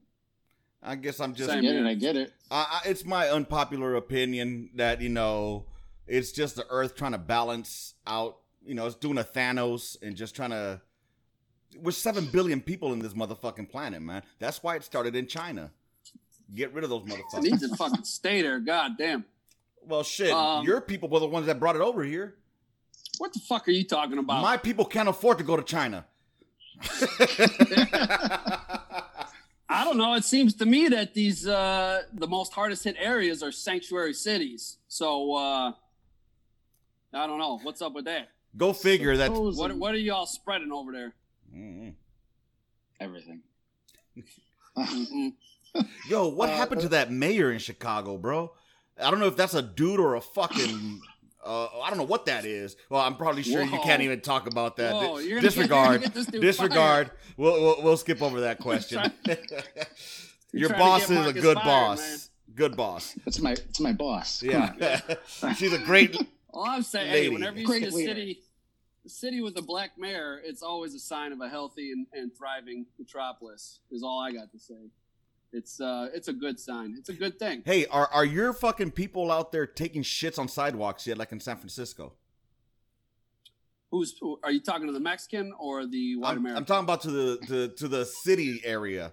I guess I'm just I get it. I get it. I, I, it's my unpopular opinion that you know it's just the Earth trying to balance out. You know, it's doing a Thanos and just trying to. We're seven billion people in this motherfucking planet, man. That's why it started in China. Get rid of those motherfuckers. needs to fucking stay there. God damn. well, shit, Um, your people were the ones that brought it over here. What the fuck are you talking about? My people can't afford to go to China. I don't know. It seems to me that these uh, the most hardest hit areas are sanctuary cities. So uh, I don't know. What's up with that? go figure. That's Suppose What what are y'all spreading over there? Mm. everything. Yo, what Uh, happened to that mayor in Chicago, bro? I don't know if that's a dude or a fucking. Uh, I don't know what that is. Well, I'm probably sure you can't even talk about that. Whoa, Di- you're gonna get- disregard. you're get this disregard. We'll, we'll we'll skip over that question. You're Your boss is a good fired, boss. man. Good boss. It's my it's my boss. Come Yeah, on. she's a great. All I'm saying, Lady. hey, whenever you Great see a leader. city, a city with a black mayor, it's always a sign of a healthy and, and thriving metropolis. Is all I got to say. It's uh, it's a good sign. It's a good thing. Hey, are are your fucking people out there taking shits on sidewalks yet, like in San Francisco? Who's who, are you talking to the Mexican or the white I'm, American? I'm talking about to the to, to the city area.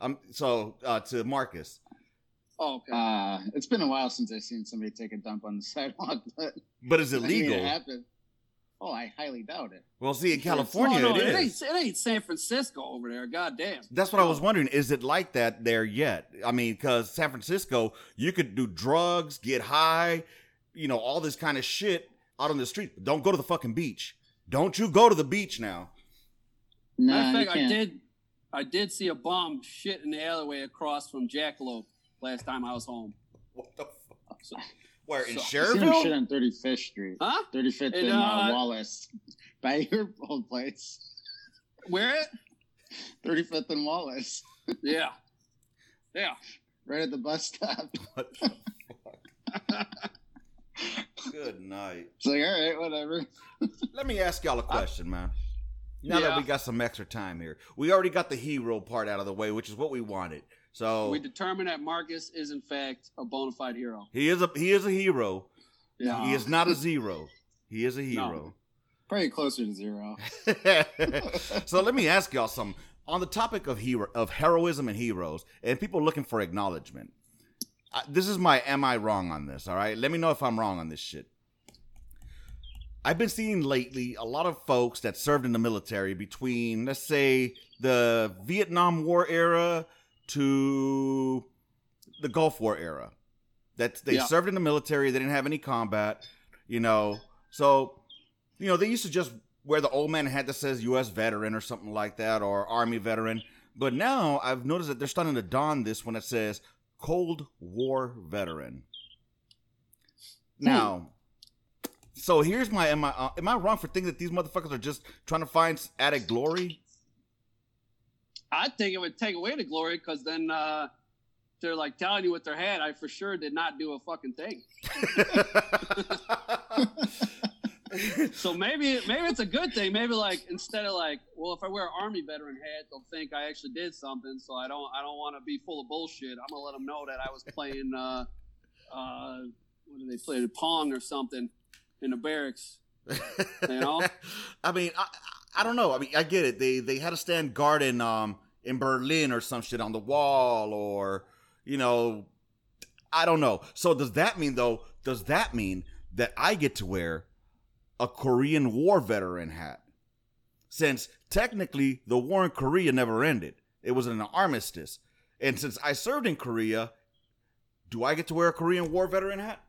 I'm so uh, to Marcus. Oh, okay. Uh, it's been a while since I've seen somebody take a dump on the sidewalk, but But is it I mean, legal? it happened. Oh, I highly doubt it. Well, see, in California, no, no, it it, is. ain't, it ain't San Francisco over there. God damn. That's what I was wondering. Is it like that there yet? I mean, because San Francisco, you could do drugs, get high, you know, all this kind of shit out on the street. Don't go to the fucking beach. Don't you go to the beach now. Nah, Matter of fact, I did. I did see a bomb shit in the alleyway across from Jackalope last time I was home. What the fuck? So, Where in So- I seen him shit on 35th Street. huh? 35th And, and uh, uh, Wallace. By your old place. Where it? 35th and Wallace. Yeah. Yeah. Right at the bus stop. What the fuck? Good night. It's like, all right, whatever. Let me ask y'all a question, man. Now Yeah. that we got some extra time here, we already got the hero part out of the way, which is what we wanted. So We determined that Marcus is in fact a bona fide hero. he is a he is a hero. Yeah. He is not a zero. He is a hero. Probably closer to zero. so let me ask y'all something on the topic of hero of heroism and heroes and people looking for acknowledgement. I, this is my am I wrong on this? All right, let me know if I'm wrong on this shit. I've been seeing lately a lot of folks that served in the military between, let's say, the Vietnam War era to the Gulf War era. That they Yeah. served in the military, they didn't have any combat, you know. So, you know, they used to just wear the old man hat that says U.S. veteran or something like that, or Army veteran. But now I've noticed that they're starting to don this one that says Cold War veteran. Now, so here's my am I uh, am I wrong for thinking that these motherfuckers are just trying to find added glory? I think it would take away the glory because then uh, they're like telling you with their had. I for sure did not do a fucking thing. So maybe maybe it's a good thing. Maybe like instead of like, well, if I wear an army veteran hat, they'll think I actually did something. So I don't I don't want to be full of bullshit. I'm gonna let them know that I was playing uh, uh, what did they play? Pong or something in the barracks. You know? I mean, I, I don't know. I mean, I get it. They they had to stand guard in um in Berlin or some shit on the wall, or you know, I don't know. So does that mean though? Does that mean that I get to wear a Korean War veteran hat? Since technically the war in Korea never ended, it was an armistice, and since I served in Korea, do I get to wear a Korean War veteran hat?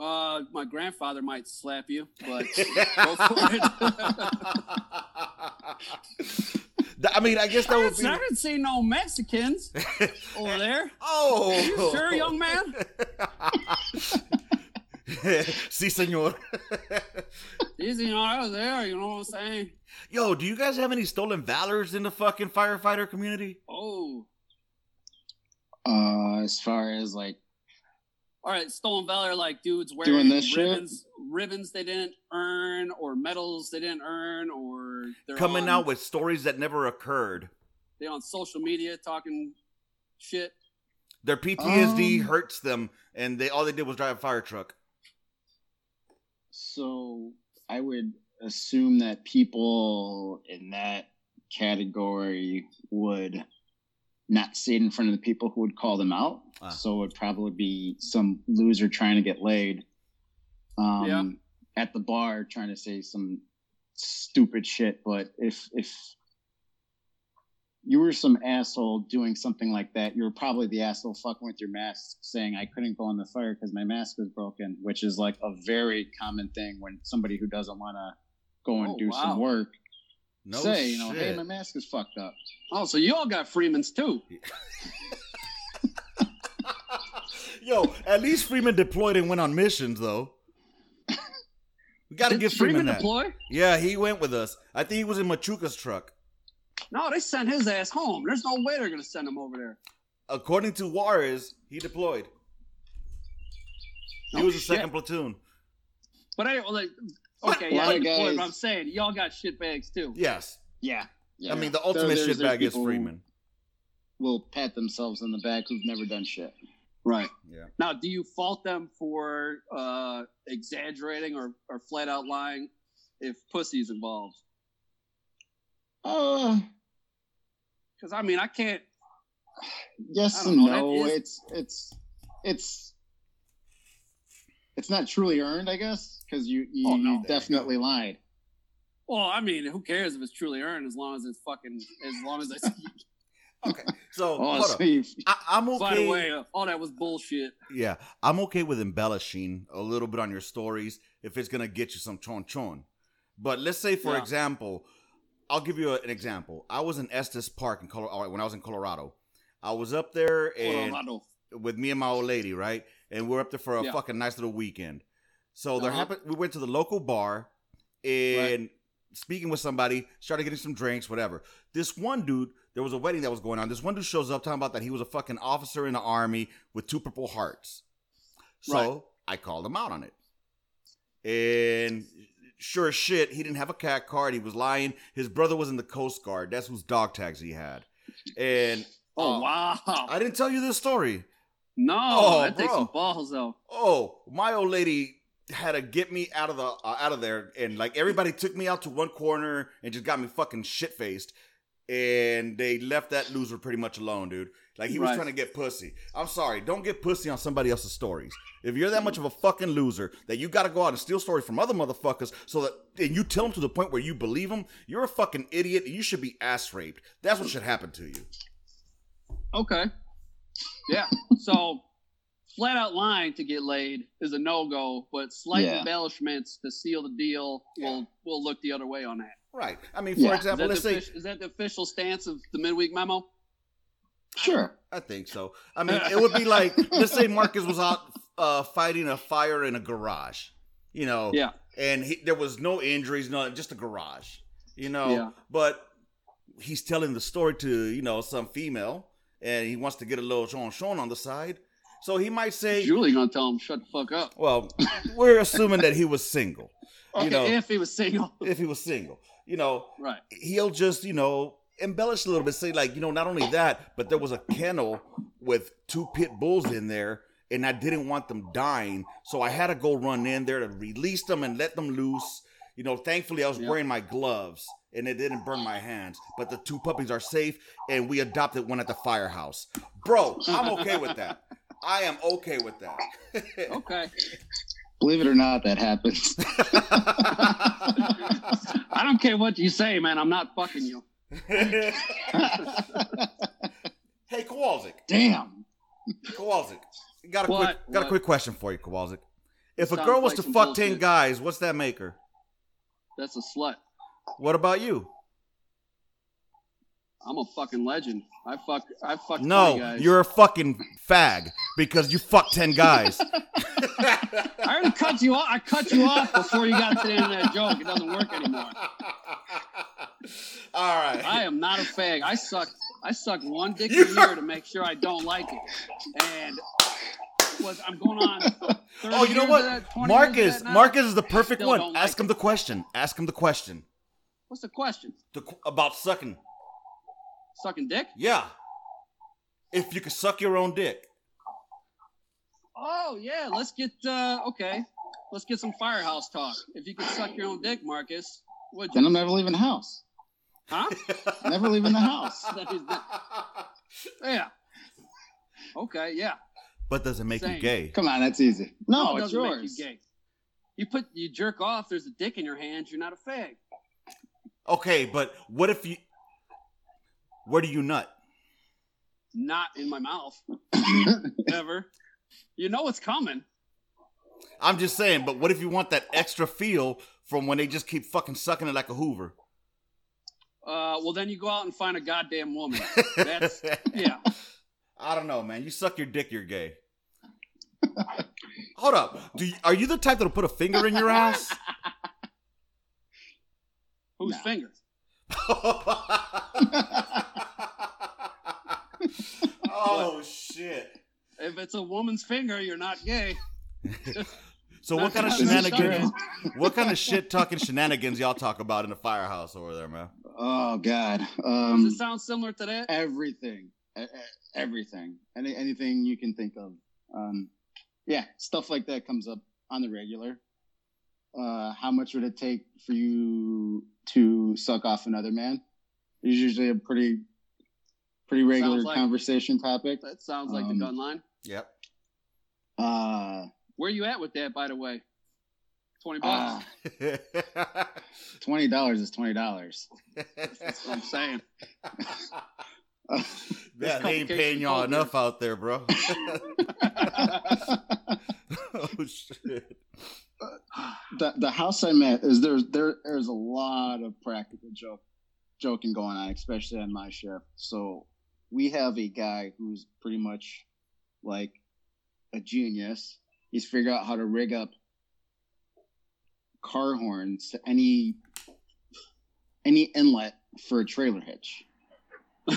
Uh, my grandfather might slap you, but go for it. I mean, I guess that I would be. haven't seen no Mexicans over there. Oh, You sure, young man? si, senor. Easy, you know, I was there. You know what I'm saying? Yo, do you guys have any stolen valors in the fucking firefighter community? Oh, Uh, as far as like, all right. Stolen valor, like dudes wearing Doing this shit? ribbons, ribbons they didn't earn, or medals they didn't earn, or they're Coming on, out with stories that never occurred. they on social media talking shit. Their PTSD Um, hurts them, and they all they did was drive a fire truck. so I would assume that people in that category would not it in front of the people who would call them out. Ah. So it would probably be some loser trying to get laid um, Yeah. at the bar trying to say some stupid shit. But if if you were some asshole doing something like that, you were probably the asshole fucking with your mask, saying I couldn't go on the fire because my mask was broken, which is like a very common thing when somebody who doesn't want to go and Oh, do wow. some work No say, you know, hey, my mask is fucked up. Oh, so you all got Freemans too? Yo, at least Freeman deployed and went on missions, though. We got to Did give Freeman, Freeman that. deploy? Yeah, he went with us. I think he was in Machuca's truck. No, they sent his ass home. There's no way they're gonna send him over there. According to Juarez, he deployed. He Oh, was the second platoon. But anyway, like? Okay, A yeah, lot I of deployed, guys- but I'm saying y'all got shit bags too. Yes. Yeah. yeah. I mean, the ultimate there's- there's shitbag is Freeman. Will pat themselves in the back who've never done shit. Right. Yeah. Now, do you fault them for uh, exaggerating or, or flat out lying if pussy's involved? Uh, Because I mean, I can't. yes I and know, no. that is- It's it's it's it's not truly earned, I guess, because you you, Oh, no. you There you definitely lied. Well, I mean, who cares if it's truly earned as long as it's fucking as long as it's. Okay. So, Oh, hold so you, I, I'm By the way, uh, all that was bullshit. Yeah, I'm okay with embellishing a little bit on your stories if it's gonna get you some chon chon. But let's say, for Yeah. example, I'll give you a, an example. I was in Estes Park in Colorado when I was in Colorado. I was up there and Colorado. with me and my old lady, right? And we're up there for a Yeah. fucking nice little weekend. So there Uh-huh. happened. We went to the local bar and speaking with somebody, started getting some drinks, whatever. This one dude, there was a wedding that was going on. This one dude shows up talking about that he was a fucking officer in the army with two Purple Hearts. So Right. I called him out on it, and sure as shit, he didn't have a CAC card. He was lying. His brother was in the Coast Guard. That's whose dog tags he had. And Oh, uh, wow. I didn't tell you this story. No, Oh, that takes some balls, though. Oh, my old lady had to get me out of the uh, out of there, and like everybody took me out to one corner and just got me fucking shit faced, and they left that loser pretty much alone, dude. Like he was Right. trying to get pussy. I'm sorry, don't get pussy on somebody else's stories. If you're that much of a fucking loser that you got to go out and steal stories from other motherfuckers, so that and you tell them to the point where you believe them, you're a fucking idiot. and You should be ass raped. That's what should happen to you. Okay. Yeah. so, flat out lying to get laid is a no go, but slight Yeah. embellishments to seal the deal will will look the other way on that. Right. I mean, for Yeah. Example, let's say is that the official stance of the midweek memo? Sure. I think so. I mean, it would be like let's say Marcus was out uh, fighting a fire in a garage, you know, Yeah. and he, there was no injuries, no, just a garage, you know. Yeah. But he's telling the story to you know some female, and he wants to get a little Sean Sean on the side, so he might say, Julie gonna tell him shut the fuck up. "Well, we're assuming that he was single. Okay, You know- if he was single. If he was single, you know, right. he'll just you know embellish a little bit say like you know not only that but there was a kennel with two pit bulls in there and i didn't want them dying so i had to go run in there to release them and let them loose you know thankfully i was Yeah. wearing my gloves and it didn't burn my hands but the two puppies are safe and we adopted one at the firehouse bro i'm okay with that i am okay with that Okay. Believe it or not, that happens. I don't care what you say, man. I'm not fucking you. hey kowalczyk Damn. Kowalczyk, got a What? quick got a quick question for you, Kowalczyk. If a girl was like to some fuck ten guys, what's that make her? That's a slut. What about you? I'm a fucking legend. I fuck. I fuck. 20 No, you're a fucking fag because you fucked ten guys. I already cut you off. I cut you off before you got to the end of that joke. It doesn't work anymore. All right. I am not a fag. I suck. I suck one dick a year to make sure I don't like it. And was I'm going on. oh, you know what? of that, 20 years of Marcus. Marcus is the perfect one. don't Ask like him the question. Ask him the question What's the question? The about sucking. Sucking dick? Yeah. If you could suck your own dick. Oh yeah. Let's get. uh Okay. Let's get some firehouse talk. If you could suck your own dick, Marcus, would Then you? I'm never leaving the house. Huh? Never leaving the house. That is the- yeah. Okay. Yeah. But does it make you gay? Come on, that's easy. No, it it's doesn't yours. make you gay. You put you jerk off. There's a dick in your hand. You're not a fag. Okay, but what if you? Where do you nut? Not in my mouth. Ever. You know it's coming. I'm just saying, but what if you want that extra feel from when they just keep fucking sucking it like a Hoover? Uh, well, then you go out and find a goddamn woman. That's yeah. I don't know, man. You suck your dick, you're gay. Hold up. Do you, are you the type that'll put a finger in your ass? Whose Nah. finger? oh shit. If it's a woman's finger, you're not gay. So what kind of shenanigans? What kind of shit talking shenanigans y'all talk about in the firehouse over there, man? oh God. Does Um, it sound similar to that? everything, everything, any anything you can think of. Um, yeah, stuff like that comes up on the regular. Uh, how much would it take for you to suck off another man? It's usually a pretty, pretty regular like- conversation topic. That sounds like Um, the gun line. Yep. Uh, Where you at with that, by the way? Twenty bucks. uh, twenty dollars is twenty dollars. That's what I'm saying. Man, they ain't paying y'all enough out there, bro. oh shit. the the house I'm at is there's there there's a lot of practical joke joking going on, especially on my shift. So we have a guy who's pretty much like a genius. He's figured out how to rig up car horns to any any inlet for a trailer hitch.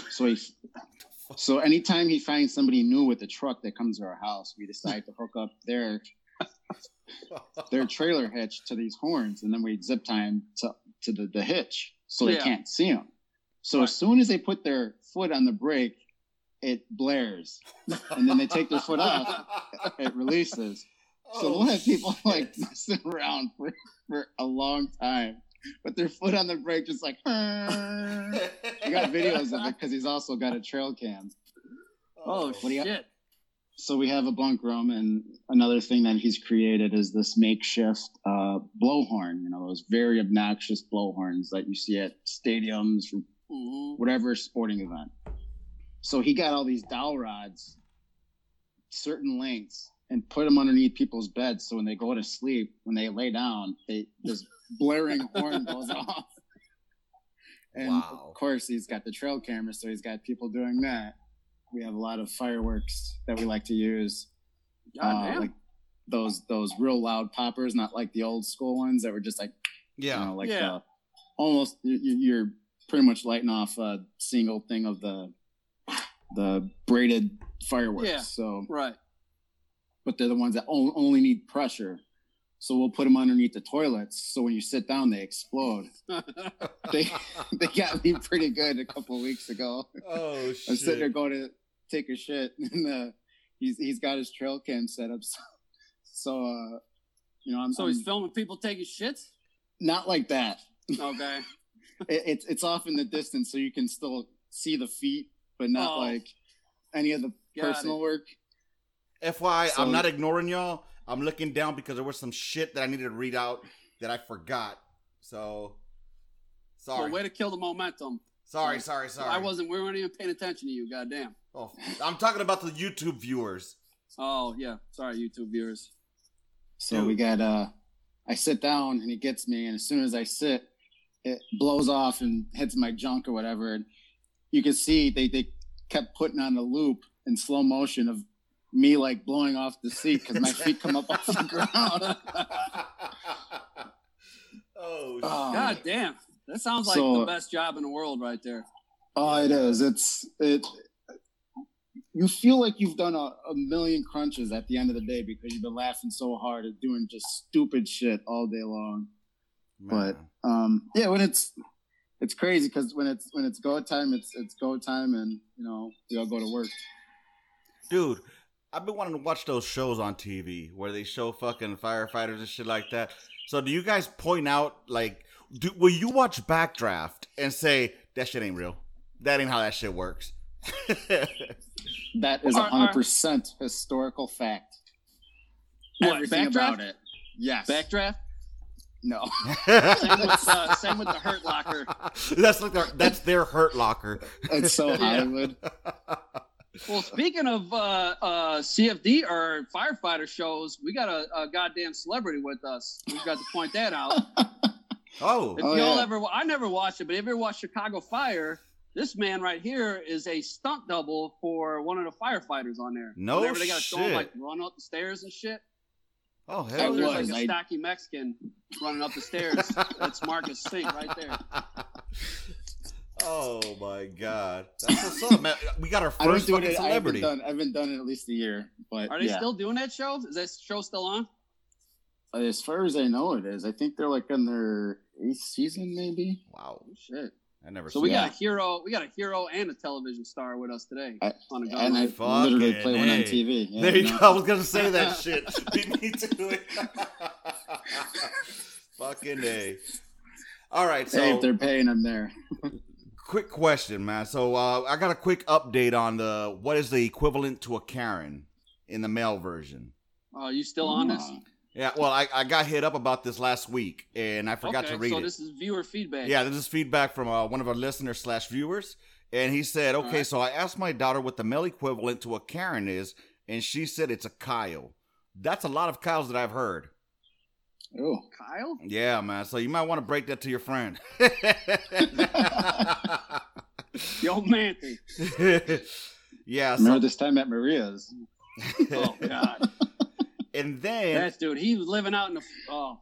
So he so anytime he finds somebody new with a truck that comes to our house, we decide to hook up their their trailer hitch to these horns, and then we zip tie them to, to the, the hitch so they Yeah. can't see them. So Right. as soon as they put their foot on the brake, it blares, and then they take their foot off, it releases. So we'll oh, have people like messing around for, for a long time with their foot on the brake, just like. you got videos of it because he's also got a trail cam. Oh, What do you- shit. So we have a bunk room, and another thing that he's created is this makeshift uh, blowhorn. You know, those very obnoxious blowhorns that you see at stadiums, Mhm. whatever sporting event. So he got all these dowel rods, certain lengths, and put them underneath people's beds. So when they go to sleep, when they lay down, they this blaring horn goes off. And Wow. of course, he's got the trail camera, so he's got people doing that. We have a lot of fireworks that we like to use. Uh, Goddamn. like those those real loud poppers, not like the old school ones that were just like yeah. you know, like Yeah. the, almost you, you- you're pretty much lighting off a single thing of the the braided fireworks. Yeah. So, right. but they're the ones that only need pressure. So we'll put them underneath the toilets. So when you sit down, they explode. They they got me pretty good a couple of weeks ago. oh shit! I'm sitting there going to take a shit, and uh, he's he's got his trail cam set up. So, so uh, you know, I'm, so he's I'm- filming people taking shits? not like that. Okay. it, it's it's off in the distance, so you can still see the feet, but not Oh. like any of the Got personal it. work. FYI, So- I'm not ignoring y'all. I'm looking down because there was some shit that I needed to read out that I forgot. So Well, sorry. way to kill the momentum. sorry, sorry, sorry. I wasn't. We weren't even paying attention to you. Goddamn. Oh, I'm talking about the YouTube viewers. Oh yeah. Sorry, YouTube viewers. So Dude. we got uh, I sit down and he gets me, and as soon as I sit, it blows off and hits my junk or whatever. And you can see they they kept putting on a loop in slow motion of me like blowing off the seat because my feet come up off the ground. oh, Oh. God damn. That sounds like So- the best job in the world right there. Oh, it is. It's it. You feel like you've done a, a million crunches at the end of the day because you've been laughing so hard at doing just stupid shit all day long. man. Um, yeah, when it's it's crazy because when it's when it's go time, it's it's go time, and you know we all go to work. dude, I've been wanting to watch those shows on TV where they show fucking firefighters and shit like that. So do you guys point out like, do, will you watch Backdraft and say that shit ain't real? That ain't how that shit works. That is Are- are- hundred percent historical fact. What, Everything Backdraft? about it. Yes. Backdraft. no. Same with, uh, same with the Hurt Locker. that's like their, that's their hurt locker. It's so Hollywood. Well, speaking of uh, uh, CFD or firefighter shows, we got a, a goddamn celebrity with us. We've got to point that out. oh, If Oh, y'all yeah. ever, I never watched it, but if you ever watched Chicago Fire, this man right here is a stunt double for one of the firefighters on there. No Whenever they got to show him like run up the stairs and shit. oh hell there's was. like a stocky Mexican running up the stairs. That's Marcus Sink right there. Oh my god, that's what's up, man. We got our first do fucking it. I haven't celebrity. done. I haven't done it at least a year. But Are they yeah. still doing that show? Is that show still on? As far as I know, it is. I think they're like in their eighth season, maybe. Wow, shit. I never. So saw we that. got a hero. We got a hero and a television star with us today I- on a gun and I Life. Fucking literally play one on TV. Yeah, there you know? go. I was gonna say that shit. Beat me to it. Fucking a. All right, so hey, if they're paying, I'm there. quick question, man. So uh, I got a quick update on the what is the equivalent to a Karen in the male version. Oh, you still on this? Oh. Yeah, well, I, I got hit up about this last week and I forgot okay, to read so it. So this is viewer feedback. Yeah, this is feedback from uh, one of our listeners slash viewers, and he said, "Okay, Alright. so I asked my daughter what the male equivalent to a Karen is, and she said it's a Kyle. That's a lot of Kyles that I've heard. Oh, Kyle? Yeah, man. So you might want to break that to your friend. Yo, Manty. yeah. remember this time at Maria's? Oh, God. and then That dude, he was living out in the. Oh,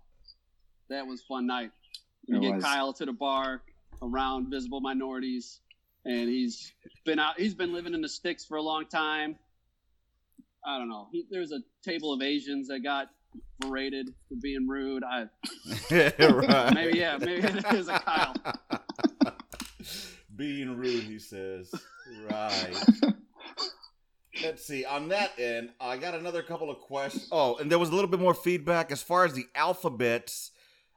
that was fun night. We get was. Kyle to the bar around visible minorities, and he's been out. He's been living in the sticks for a long time. I don't know. He, there's a table of Asians that got berated for being rude. I right. maybe yeah, maybe it is a Kyle. Being rude, he says. Right. Let's see. On that end, I got another couple of questions. Oh, and there was a little bit more feedback as far as the alphabets.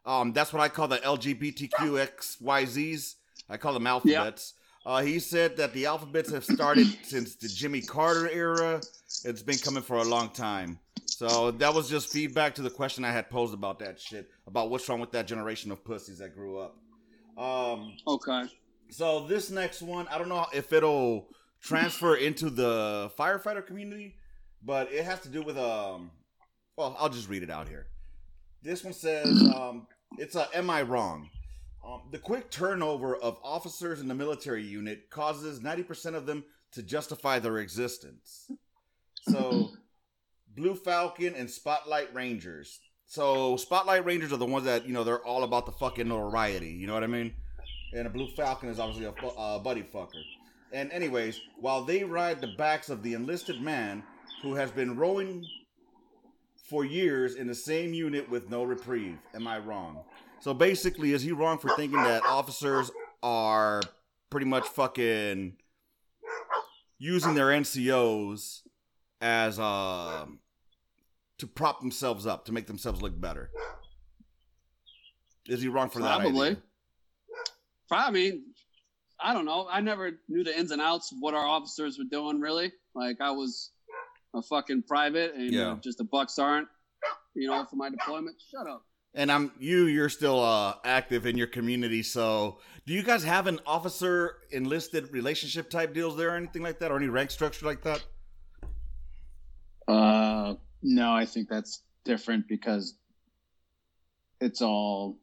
Um, that's what I call the LGBTQXYZs. I call them alphabets. Uh, he said that the alphabets have started since the Jimmy Carter era. It's been coming for a long time. So that was just feedback to the question I had posed about that shit, about what's wrong with that generation of pussies that grew up. Um, Okay. so this next one, I don't know if it'll transfer into the firefighter community, but it has to do with um. Well, I'll just read it out here. This one says, um, "It's a am I wrong? Um, the quick turnover of officers in the military unit causes ninety percent of them to justify their existence. So, Blue Falcon and Spotlight Rangers. So, Spotlight Rangers are the ones that you know they're all about the fucking notoriety. You know what I mean? and a blue falcon is obviously a fu- uh, buddy fucker. And anyways, while they ride the backs of the enlisted man who has been rowing for years in the same unit with no reprieve. Am I wrong? So basically, is he wrong for thinking that officers are pretty much fucking using their NCOs as um to prop themselves up to make themselves look better? Is he wrong for that? Probably. idea? Probably. I don't know. I never knew the ins and outs of what our officers were doing. Really, like I was a fucking private, and Yeah. uh, just the bucks aren't. You know, for my deployment. Shut up. And I'm you. You're still uh, active in your community. So, do you guys have an officer enlisted relationship type deals there, or anything like that, or any rank structure like that? Uh, no, I think that's different because it's all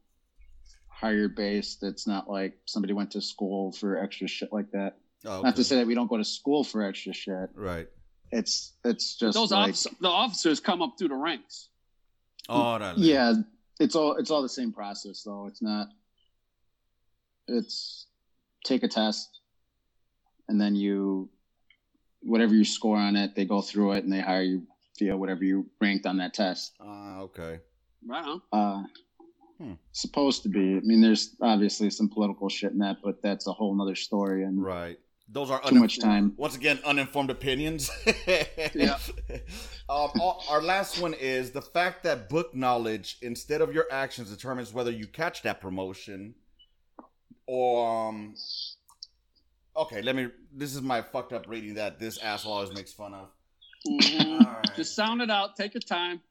higher based. It's not like somebody went to school for extra shit like that. Oh, Not to say that we don't go to school for extra shit. right. It's it's just Those like offic- the officers come up through the ranks. Oh, that yeah, it's all it's all the same process though. It's not. It's take a test, and then you, whatever you score on it, they go through it and they hire you via whatever you ranked on that test. Ah, okay. Right on. Uh, Hmm. supposed to be. I mean, there's obviously some political shit in that, but that's a whole nother story. And Right. Those are too much time. Once again, uninformed opinions. Yeah. Um, our- our last one is the fact that book knowledge, instead of your actions, determines whether you catch that promotion. Or, um, okay, let me. This is my fucked up reading that this asshole always makes fun of. Mhm. All right. Just sound it out. Take your time.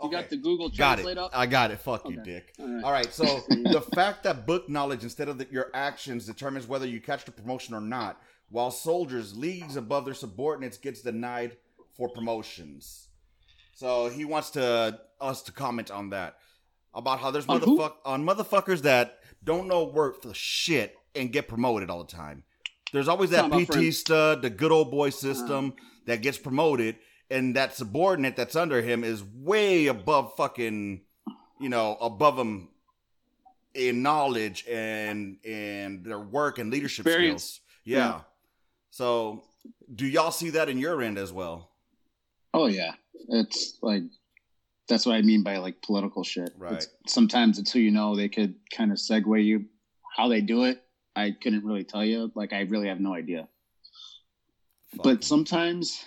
You Okay, got the Google got Translate it. up. I got it. Fuck you, dick. All right. All right, so the fact that book knowledge instead of the, your actions determines whether you catch the promotion or not, while soldiers leagues above their subordinates gets denied for promotions. So he wants to us to comment on that about how there's On motherfuck on motherfuckers that don't know work for shit and get promoted all the time. There's always that PT stud, the good old boy system uh-huh. that gets promoted, and that subordinate that's under him is way above fucking, you know, above him in knowledge and and their work and leadership Experience. skills. Yeah. Yeah. So, do y'all see that in your end as well? Oh yeah, it's like that's what I mean by like political shit. Right. It's, sometimes it's who you know. They could kind of segue you. How they do it, I couldn't really tell you. Like I really have no idea. Fuck. But sometimes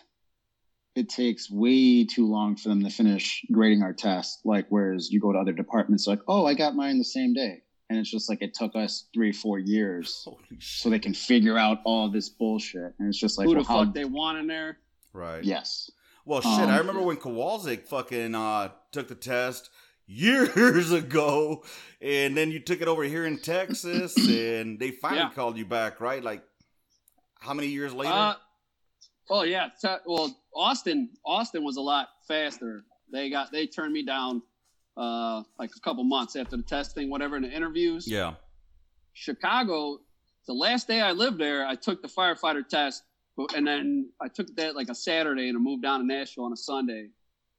it takes way too long for them to finish grading our test. Like whereas you go to other departments, like oh, I got mine the same day, and it's just like it took us three, four years so they can figure out all this bullshit. And it's just like Who well, the how? fuck they want in there? Right. yes. Well, shit. Um, I remember when Kowalczyk fucking uh, took the test years ago, and then you took it over here in Texas, and they finally Yeah. called you back, right? Like, how many years later? Uh, oh yeah. Well, Austin, Austin was a lot faster. they got they turned me down uh, like a couple months after the testing, whatever, in the interviews. Yeah. Chicago, the last day I lived there, I took the firefighter test, and then I took that like a Saturday and I moved down to Nashville on a Sunday.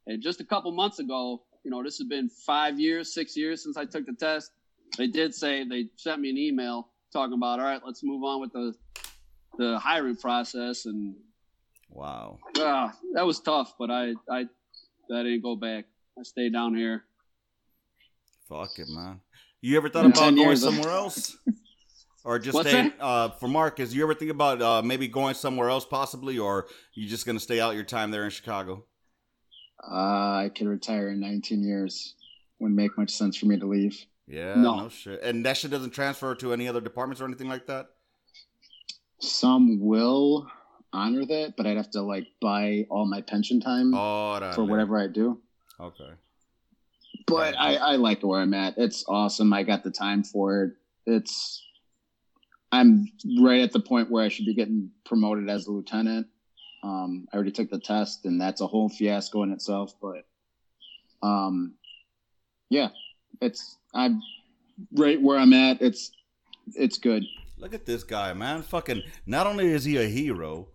And just a couple months ago, you know, this has been five years, six years since I took the test. They did say they sent me an email talking about, all right, let's move on with the the hiring process, and Wow. uh, that was tough. But I I I didn't go back. I stayed down here. Fuck it, man. You ever thought about going somewhere else? Or just What's that? uh, for Marcus? You ever think about uh, maybe going somewhere else, possibly, or you just gonna stay out your time there in Chicago? Uh, I could retire in 19 years. Wouldn't make much sense for me to leave. Yeah, No. no, shit. And that shit doesn't transfer to any other departments or anything like that. Some will honor that, but I'd have to like buy all my pension time Oh, for whatever I do. Okay. But I, I like where I'm at. It's awesome. I got the time for it. It's I'm right at the point where I should be getting promoted as a lieutenant. Um, I already took the test, and that's a whole fiasco in itself. But um, yeah, it's I'm right where I'm at. It's it's good. Look at this guy, man. Fucking. Not only is he a hero,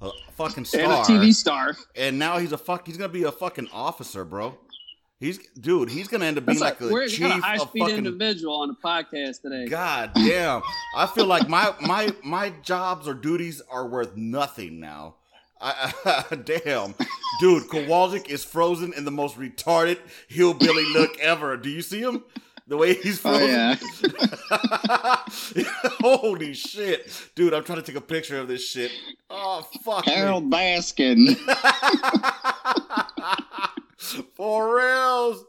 a fucking star, And a TV star. and now he's a fuck. He's gonna be a fucking officer, bro. He's dude. He's gonna end up being That's like, like, we're a chief a high of speed fucking. individual on the podcast today. God damn! I feel like my my my jobs or duties are worth nothing now. I, damn, dude, Kowalczyk is frozen in the most retarded hillbilly look ever. Do you see him? The way he's Oh frozen. yeah, Holy shit, dude! I'm trying to take a picture of this shit. Oh fuck me. Carole Baskin. For reals,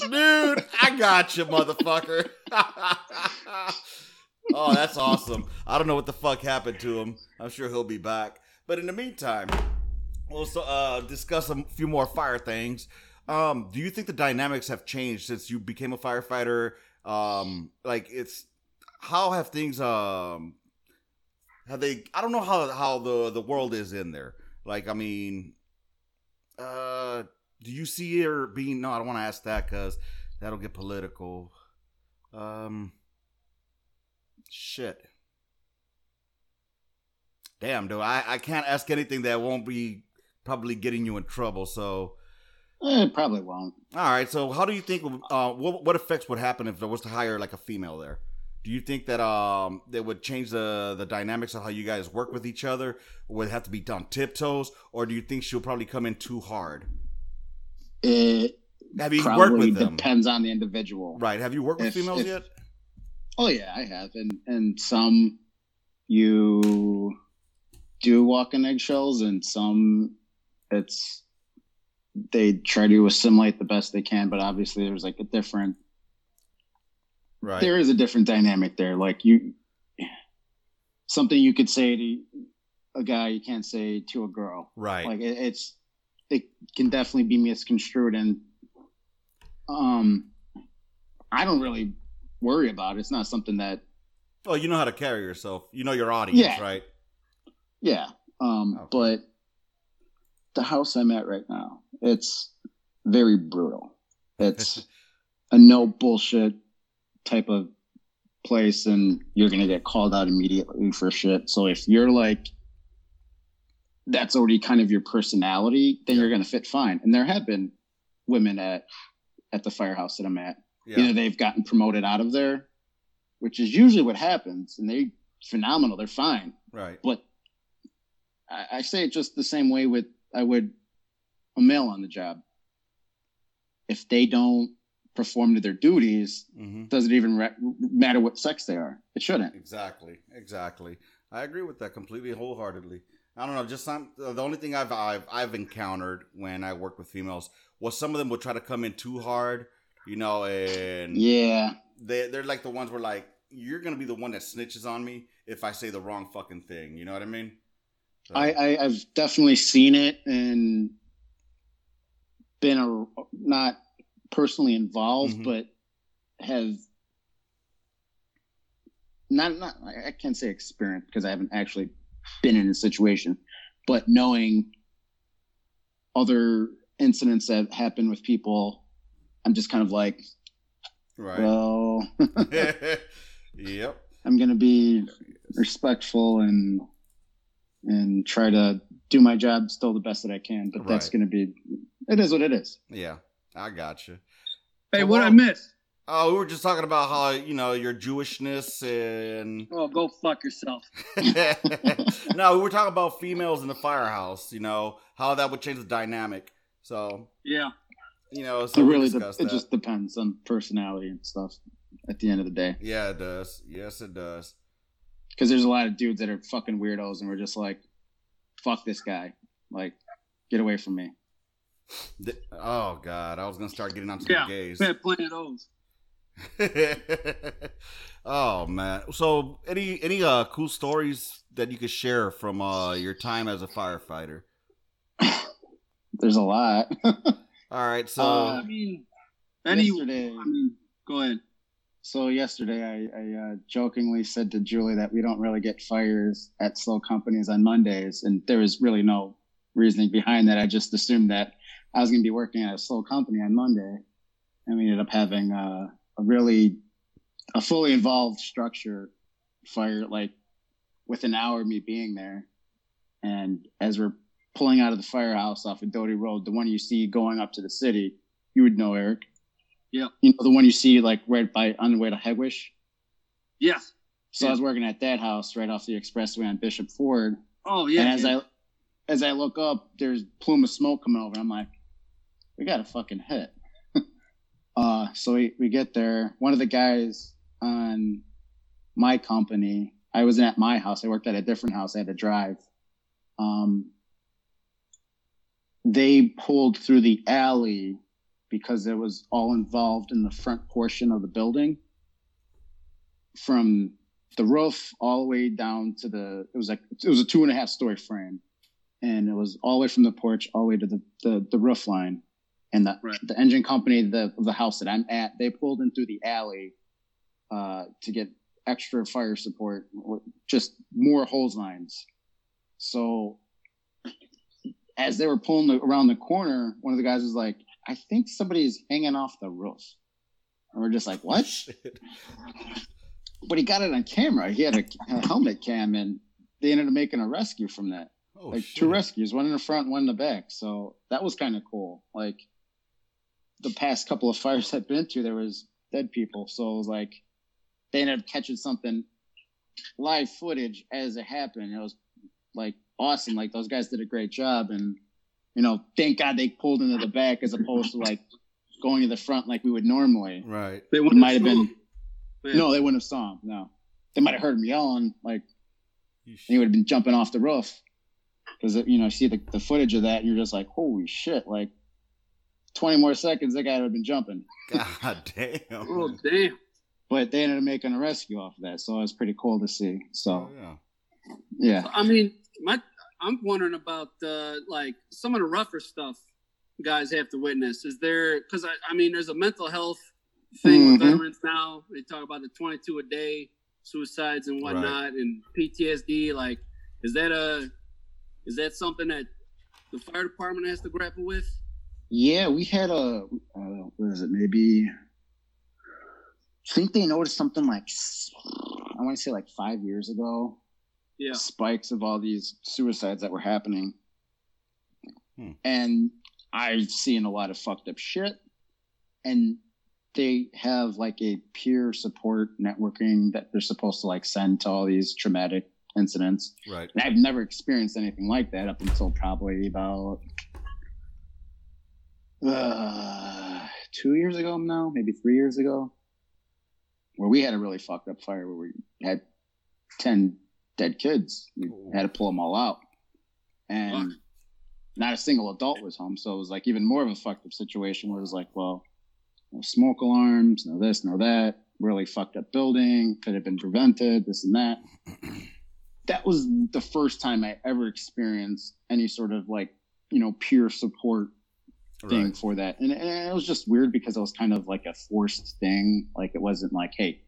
dude. I got you, motherfucker. oh, that's awesome. I don't know what the fuck happened to him. I'm sure he'll be back. But in the meantime, we'll uh, discuss a few more fire things. Um, do you think the dynamics have changed since you became a firefighter? Um, like it's how have things um have they? I don't know how how the the world is in there. Like, I mean, uh, do you see her being? No, I don't want to ask that because that'll get political. Um, shit. Damn, dude, I I can't ask anything that won't be probably getting you in trouble. So, it probably won't. all right. So, how do you think? Uh, what what effects would happen if there was to hire like a female there? Do you think that um that would change the the dynamics of how you guys work with each other? Would it have to be done tiptoes, or do you think she'll probably come in too hard? It Have you worked with them? depends on the individual. Right. Have you worked with females if- yet? Oh yeah, I have, and and some you do walk in eggshells, and some it's they try to assimilate the best they can, but obviously there's like a different Right. there is a different dynamic there. Like you, something you could say to a guy you can't say to a girl. right. Like it, it's it can definitely be misconstrued, and um, I don't really worry about it. It's not something that oh, you know how to carry yourself. You know your audience, Yeah. right? Yeah. Um, Okay. but the house I'm at right now, it's very brutal. It's a no bullshit type of place and you're gonna get called out immediately for shit. So if you're like that's already kind of your personality, then Yeah. you're gonna fit fine. And there have been women at at the firehouse that I'm at. Yeah. Either they've gotten promoted out of there, which is usually what happens, and they phenomenal, they're fine Right. but I, I say it just the same way with I would a male on the job. If they don't perform to their duties, hmm doesn't even re- matter what sex they are. It shouldn't. Exactly. Exactly. I agree with that completely, wholeheartedly. I don't know. Just some. The only thing I've I've I've encountered when I work with females was some of them would try to come in too hard, you know, and Yeah, they they're like the ones where like you're gonna be the one that snitches on me if I say the wrong fucking thing. You know what I mean? So- I, I I've definitely seen it and been a not personally involved, Mhm. but have not not I I can't say experience because I haven't actually been in a situation, but knowing other incidents that happen with people, I'm just kind of like, Right. well, yep. I'm gonna be respectful and and try to do my job still the best that I can. But that's gonna be it is what it is. Yeah. I got you. Hey, So what I what- missed? Oh, we were just talking about how you know your Jewishness and Oh, go fuck yourself. no, we were talking about females in the firehouse. You know how that would change the dynamic. So Yeah. you know, so it really de- it just depends on personality and stuff at the end of the day. Yeah, it does. Yes, it does. Because there's a lot of dudes that are fucking weirdos and we're just like, fuck this guy. Like, get away from me. Th- Oh God, I was gonna start getting onto Yeah. the gays. We had plenty of those. oh man. So any any uh cool stories that you could share from uh your time as a firefighter? There's a lot. All right, so Uh, I mean, any. yesterday, I mean, go ahead. So yesterday I, I uh, jokingly said to Julie that we don't really get fires at slow companies on Mondays, and there was really no reasoning behind that. I just assumed that I was going to be working at a slow company on Monday, and we ended up having uh, a really a fully involved structure fire, like with an hour of me being there, and as we're pulling out of the firehouse off of Doty Road, the one you see going up to the city, you would know Eric. Yeah. You know the one you see like right by on the way to Hegewisch. Yes. So I was working at that house right off the expressway on Bishop Ford. Oh, yeah. and as yeah. I as I look up, there's plume of smoke coming over. I'm like, we got a fucking hit. uh, so we, we get there. One of the guys on my company, I wasn't at my house. I worked at a different house. I had to drive. Um, they pulled through the alley because it was all involved in the front portion of the building. From the roof all the way down to the it was like it was a two and a half story frame. And it was all the way from the porch all the way to the the, the roof line. And the Right. the engine company the the house that i'm at they pulled in through the alley uh to get extra fire support just more hose lines. So as they were pulling the, around the corner one of the guys was like i think somebody's hanging off the roof and we're just like what but he got it on camera. He had a, a helmet cam, and they ended up making a rescue from that. Oh, like shit. two rescues, one in the front, one in the back. So that was kind of cool. Like the past couple of fires I've been to, there was dead people. So it was like they ended up catching something live footage as it happened. It was like awesome. Like those guys did a great job, and you know, thank God they pulled into the back as opposed to like going to the front like we would normally. Right. They wouldn't might have have been Yeah. no, they wouldn't have saw him. No, they might have heard him yelling. Like You he would have been jumping off the roof because you know see the, the footage of that, and you're just like, holy shit! Like twenty more seconds, that guy would have been jumping. God damn. Oh, damn. But they ended up making a rescue off of that, so it was pretty cool to see. Oh, So yeah. yeah, I mean, my I'm wondering about uh, like some of the rougher stuff guys have to witness. Is there because I, I mean, there's a mental health thing with Mhm. veterans now. They talk about the 22 a day suicides and whatnot, and PTSD. Like, is that a is that something that the fire department has to grapple with? yeah, we had a uh, what is it? Maybe I think they noticed something like I want to say like five years ago. Yeah. spikes of all these suicides that were happening. Hmm. And I've seen a lot of fucked up shit. And they have like a peer support networking that they're supposed to like send to all these traumatic incidents. Right. And I've never experienced anything like that up until probably about uh, two years ago now, maybe three years ago, where we had a really fucked up fire where we had 10 dead kids. We Ooh. had to pull them all out. And Fuck. not a single adult was home. So it was like even more of a fucked up situation where it was like, well, no smoke alarms, no this, no that, really fucked up building, could have been prevented, this and that. that was the first time I ever experienced any sort of like, you know, peer support thing Right. for that. And, and it was just weird because it was kind of like a forced thing. Like it wasn't like, hey,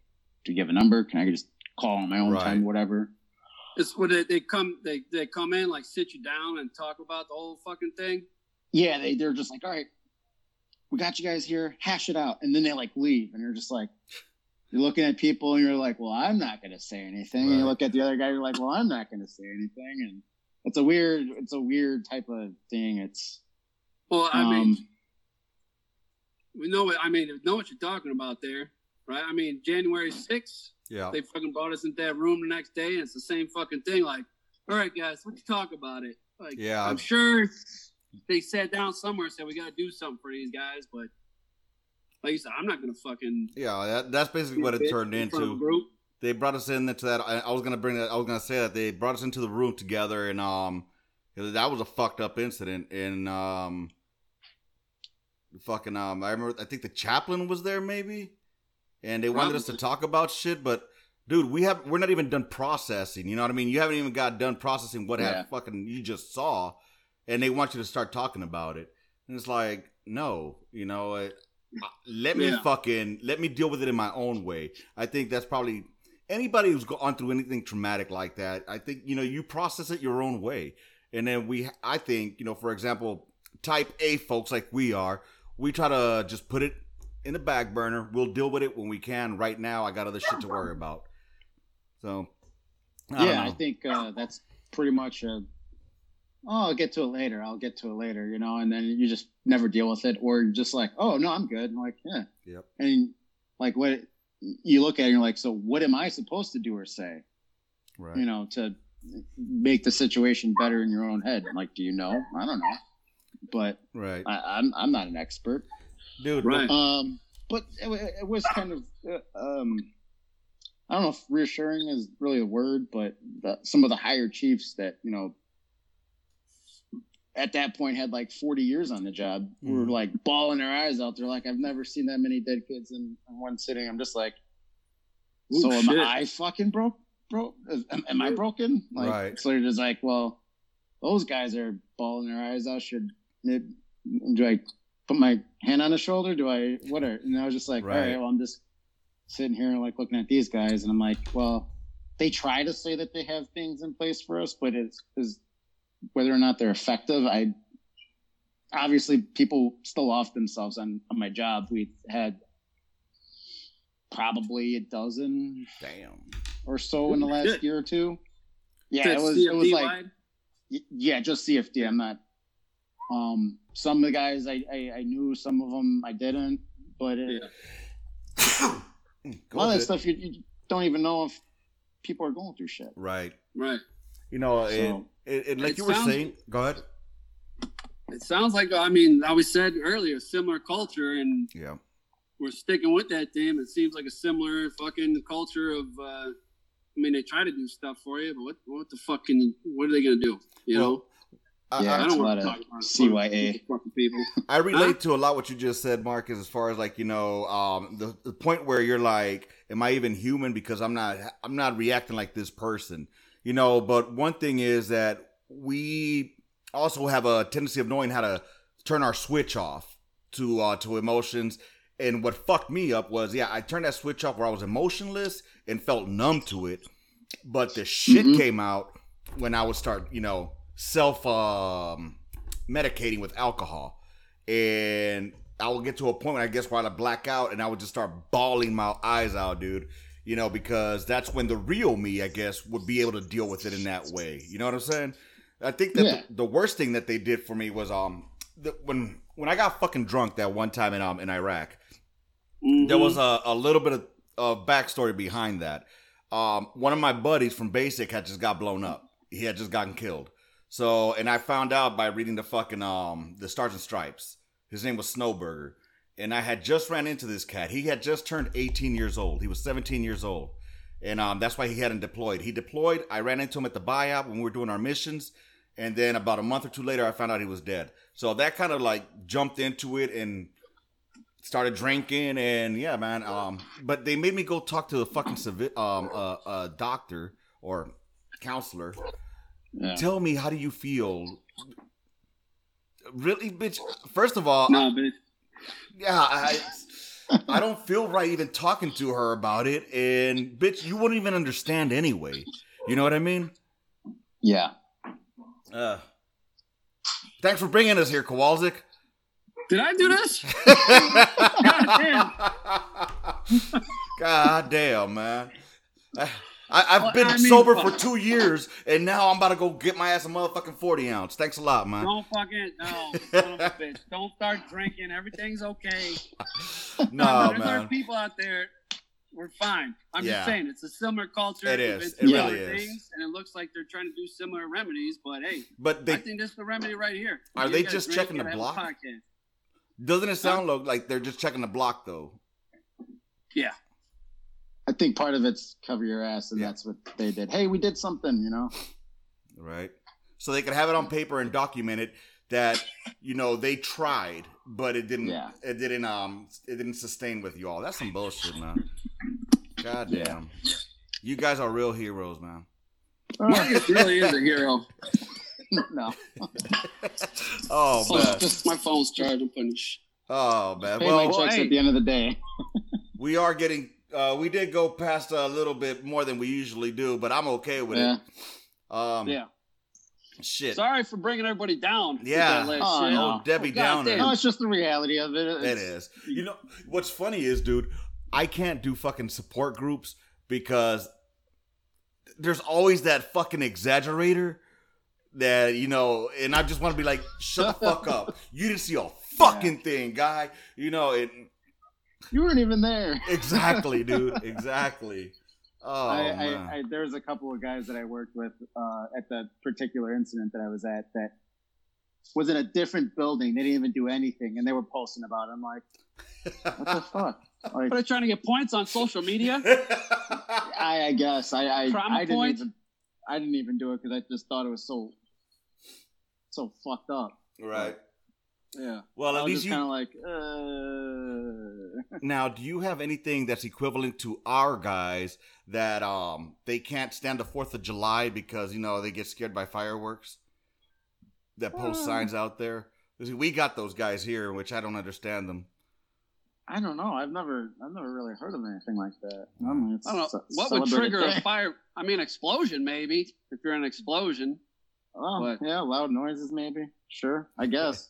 do you have a number? Can I just call on my own Right. time, whatever? It's where they, they come they, they come in like sit you down and talk about the whole fucking thing. yeah, they they're just like, all right, we got you guys here, hash it out, and then they like leave, and you're just like, you're looking at people, and you're like, well, I'm not gonna say anything. And you look at the other guy, you're like, well, I'm not gonna say anything, and it's a weird, it's a weird type of thing. It's Well, I mean, um, we know what I mean. Know what you're talking about there, right? I mean, January 6th, Yeah. they fucking brought us into that room the next day, and it's the same fucking thing. Like, all right, guys, let's talk about it. Like, Yeah. I'm sure they sat down somewhere and said we got to do something for these guys, but like you said, I'm not gonna fucking Yeah, that, that's basically what it turned in front of a into. They brought us in into that. I, I was gonna bring that. I was gonna say that they brought us into the room together, and um, that was a fucked up incident. And um, fucking um, I remember. I think the chaplain was there, maybe, and they wanted us to talk about shit. But dude, we have we're not even done processing. You know what I mean? You haven't even got done processing what Yeah. fucking you just saw, and they want you to start talking about it. And it's like, no, you know, uh, let me Yeah. fucking let me deal with it in my own way. I think that's probably anybody who's gone through anything traumatic like that. I think you know you process it your own way, and then we. I think you know, for example, type A folks like we are, we try to just put it in the back burner. We'll deal with it when we can. Right now, I got other shit to worry about. So, I yeah, I think uh, that's pretty much a. Oh, I'll get to it later. I'll get to it later, you know, and then you just never deal with it, or you're just like, oh no, I'm good. I'm like, yeah, Yep. and like what you look at, it, and you're like, so what am I supposed to do or say, Right. you know, to make the situation better in your own head? Like, do you know? I don't know, but right. I, I'm I'm not an expert. Dude. Right. Um, but it, it was kind of, uh, um, I don't know if reassuring is really a word, but the, some of the higher chiefs that you know at that point had like 40 years on the job were Mhm. like bawling their eyes out. They're like, I've never seen that many dead kids in, in one sitting. I'm just like, Ooh, so am shit. I fucking broke? Bro, Am, am I broken? Like, Right. So they're just like, well, those guys are bawling their eyes out. Should it, do I put my hand on the shoulder? Do I what are? And I was just like, all Right. right, well, I'm just sitting here like looking at these guys, and I'm like, well, they try to say that they have things in place for us, but it's is whether or not they're effective. I obviously people still off themselves on, on my job. We had probably a dozen Damn. or so in the last Shit. year or two. Yeah, That's it was it was like wide? Y- yeah, just CFD. I'm not. Um, some of the guys I, I, I knew, some of them I didn't, but it, Yeah. A lot of that stuff you, you don't even know if people are going through shit. Right. right. You know, it, So- it, it, like It you were sounds- saying. Go ahead. It sounds like I mean, I was said earlier, similar culture, and Yeah. we're sticking with that theme. It seems like a similar fucking culture of. uh I mean, they try to do stuff for you, but what what the fuck can what are they gonna do? You Well, know, I, Yeah. I it's don't a want lot to of talk about CYA. fucking people. I relate to a lot what you just said, Marcus, as far as like you know, um, the the point where you're like, am I even human? Because I'm not, I'm not reacting like this person, you know. But one thing is that we also have a tendency of knowing how to turn our switch off to uh, to emotions. And what fucked me up was, yeah, I turned that switch off where I was emotionless and felt numb to it. But the shit Mhm. came out when I would start, you know, self um, medicating with alcohol. And I would get to a point I guess where I'd black out and I would just start bawling my eyes out, dude. You know, because that's when the real me, I guess, would be able to deal with it in that way. You know what I'm saying? I think that Yeah. the, the worst thing that they did for me was um the, when when I got fucking drunk that one time in um in Iraq there was a, a little bit of, of backstory behind that. Um, one of my buddies from Basic had just got blown up. He had just gotten killed. So, and I found out by reading the fucking um the Stars and Stripes. His name was Snowburger, and I had just ran into this cat. He had just turned 18 years old. He was 17 years old, and um that's why he hadn't deployed. He deployed. I ran into him at the buyout when we were doing our missions, and then about a month or two later, I found out he was dead. So that kind of like jumped into it and started drinking and yeah man um but they made me go talk to a fucking civi- um uh, uh doctor or counselor Yeah. tell me how do you feel really bitch first of all no, but yeah i i don't feel right even talking to her about it and bitch you wouldn't even understand anyway you know what i mean Yeah. uh Thanks for bringing us here, Kowalczyk. Did I do this? God damn, man. I, I, I've Well, been I mean, sober fuck. for two years, and now I'm about to go get my ass a motherfucking 40 ounce. Thanks a lot, man. Don't fucking no, son of a bitch. Don't start drinking. Everything's okay. No, There's other man. people out there. We're fine. I'm Yeah. just saying it's a similar culture. It is. It really is. Things, and it looks like they're trying to do similar remedies. But hey, But I they think this is the remedy right here. Are You they just checking the block? doesn't it sound lo- like they're just checking the block though? Yeah. I think part of it's cover your ass, and Yeah. that's what they did. Hey, we did something, you know. Right. So they could have it on paper and document it that you know they tried, but it didn't. Yeah. It didn't. Um. It didn't sustain with you all. That's some bullshit, man. God damn. You guys are real heroes, man. Marcus really is a hero. no, Oh Oh, man. just my phone's charged. I'm putting Oh man. pay Well, my checks hey. at the end of the day. we are getting. Uh, we did go past a little bit more than we usually do, but I'm okay with Yeah. it. Um. Yeah. Shit. Sorry for bringing everybody down. Yeah. Oh, no. Oh, Debbie God Downer. damn. No, it's just the reality of it. It It's- You know what's funny is, dude, I can't do fucking support groups because there's always that fucking exaggerator that you know, and I just want to be like, shut the fuck up. You didn't see a fucking thing, guy. You know it You weren't even there. exactly, dude. Exactly. Oh I. I, I, there was a couple of guys that I worked with uh, at the particular incident that I was at that was in a different building. They didn't even do anything, and they were posting about it. I'm like, what the fuck? Like, What are they trying to get points on social media? I, I guess I, I, Trauma I didn't point? even, I didn't even do it because I just thought it was so, so fucked up. right. Yeah. Well, I at least you kind of like, uh, Now, do you have anything that's equivalent to our guys that um they can't stand the Fourth of July because you know they get scared by fireworks? That post Uh. signs out there. 'Cause We got those guys here, which I don't understand them. I don't know. I've never, I've never really heard of anything like that. I, mean, it's I don't know. ce- What would celebrated trigger a fire? I mean, explosion maybe. If you're in an explosion. Oh, What? yeah, loud noises maybe. Sure, I guess.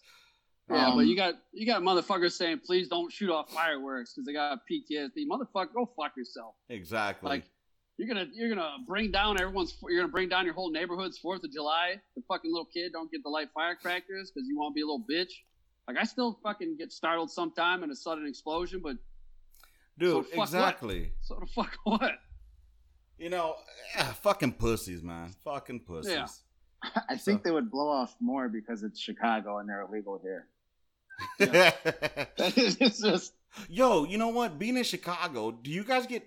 Yeah, Um, but you got you got motherfuckers saying, "Please don't shoot off fireworks because they got PTSD." Motherfucker, go fuck yourself. Exactly. Like you're gonna you're gonna bring down everyone's. You're gonna bring down your whole neighborhood's Fourth of July. The fucking little kid don't get the light firecrackers because you want to be a little bitch. Like I still fucking get startled sometime in a sudden explosion, but Dude, so fuck what? exactly. so the fuck what? You know, eh, fucking pussies, man. Fucking pussies. Yeah. I think So- they would blow off more because it's Chicago and they're illegal here. It's just Yo, you know what? Being in Chicago, do you guys get?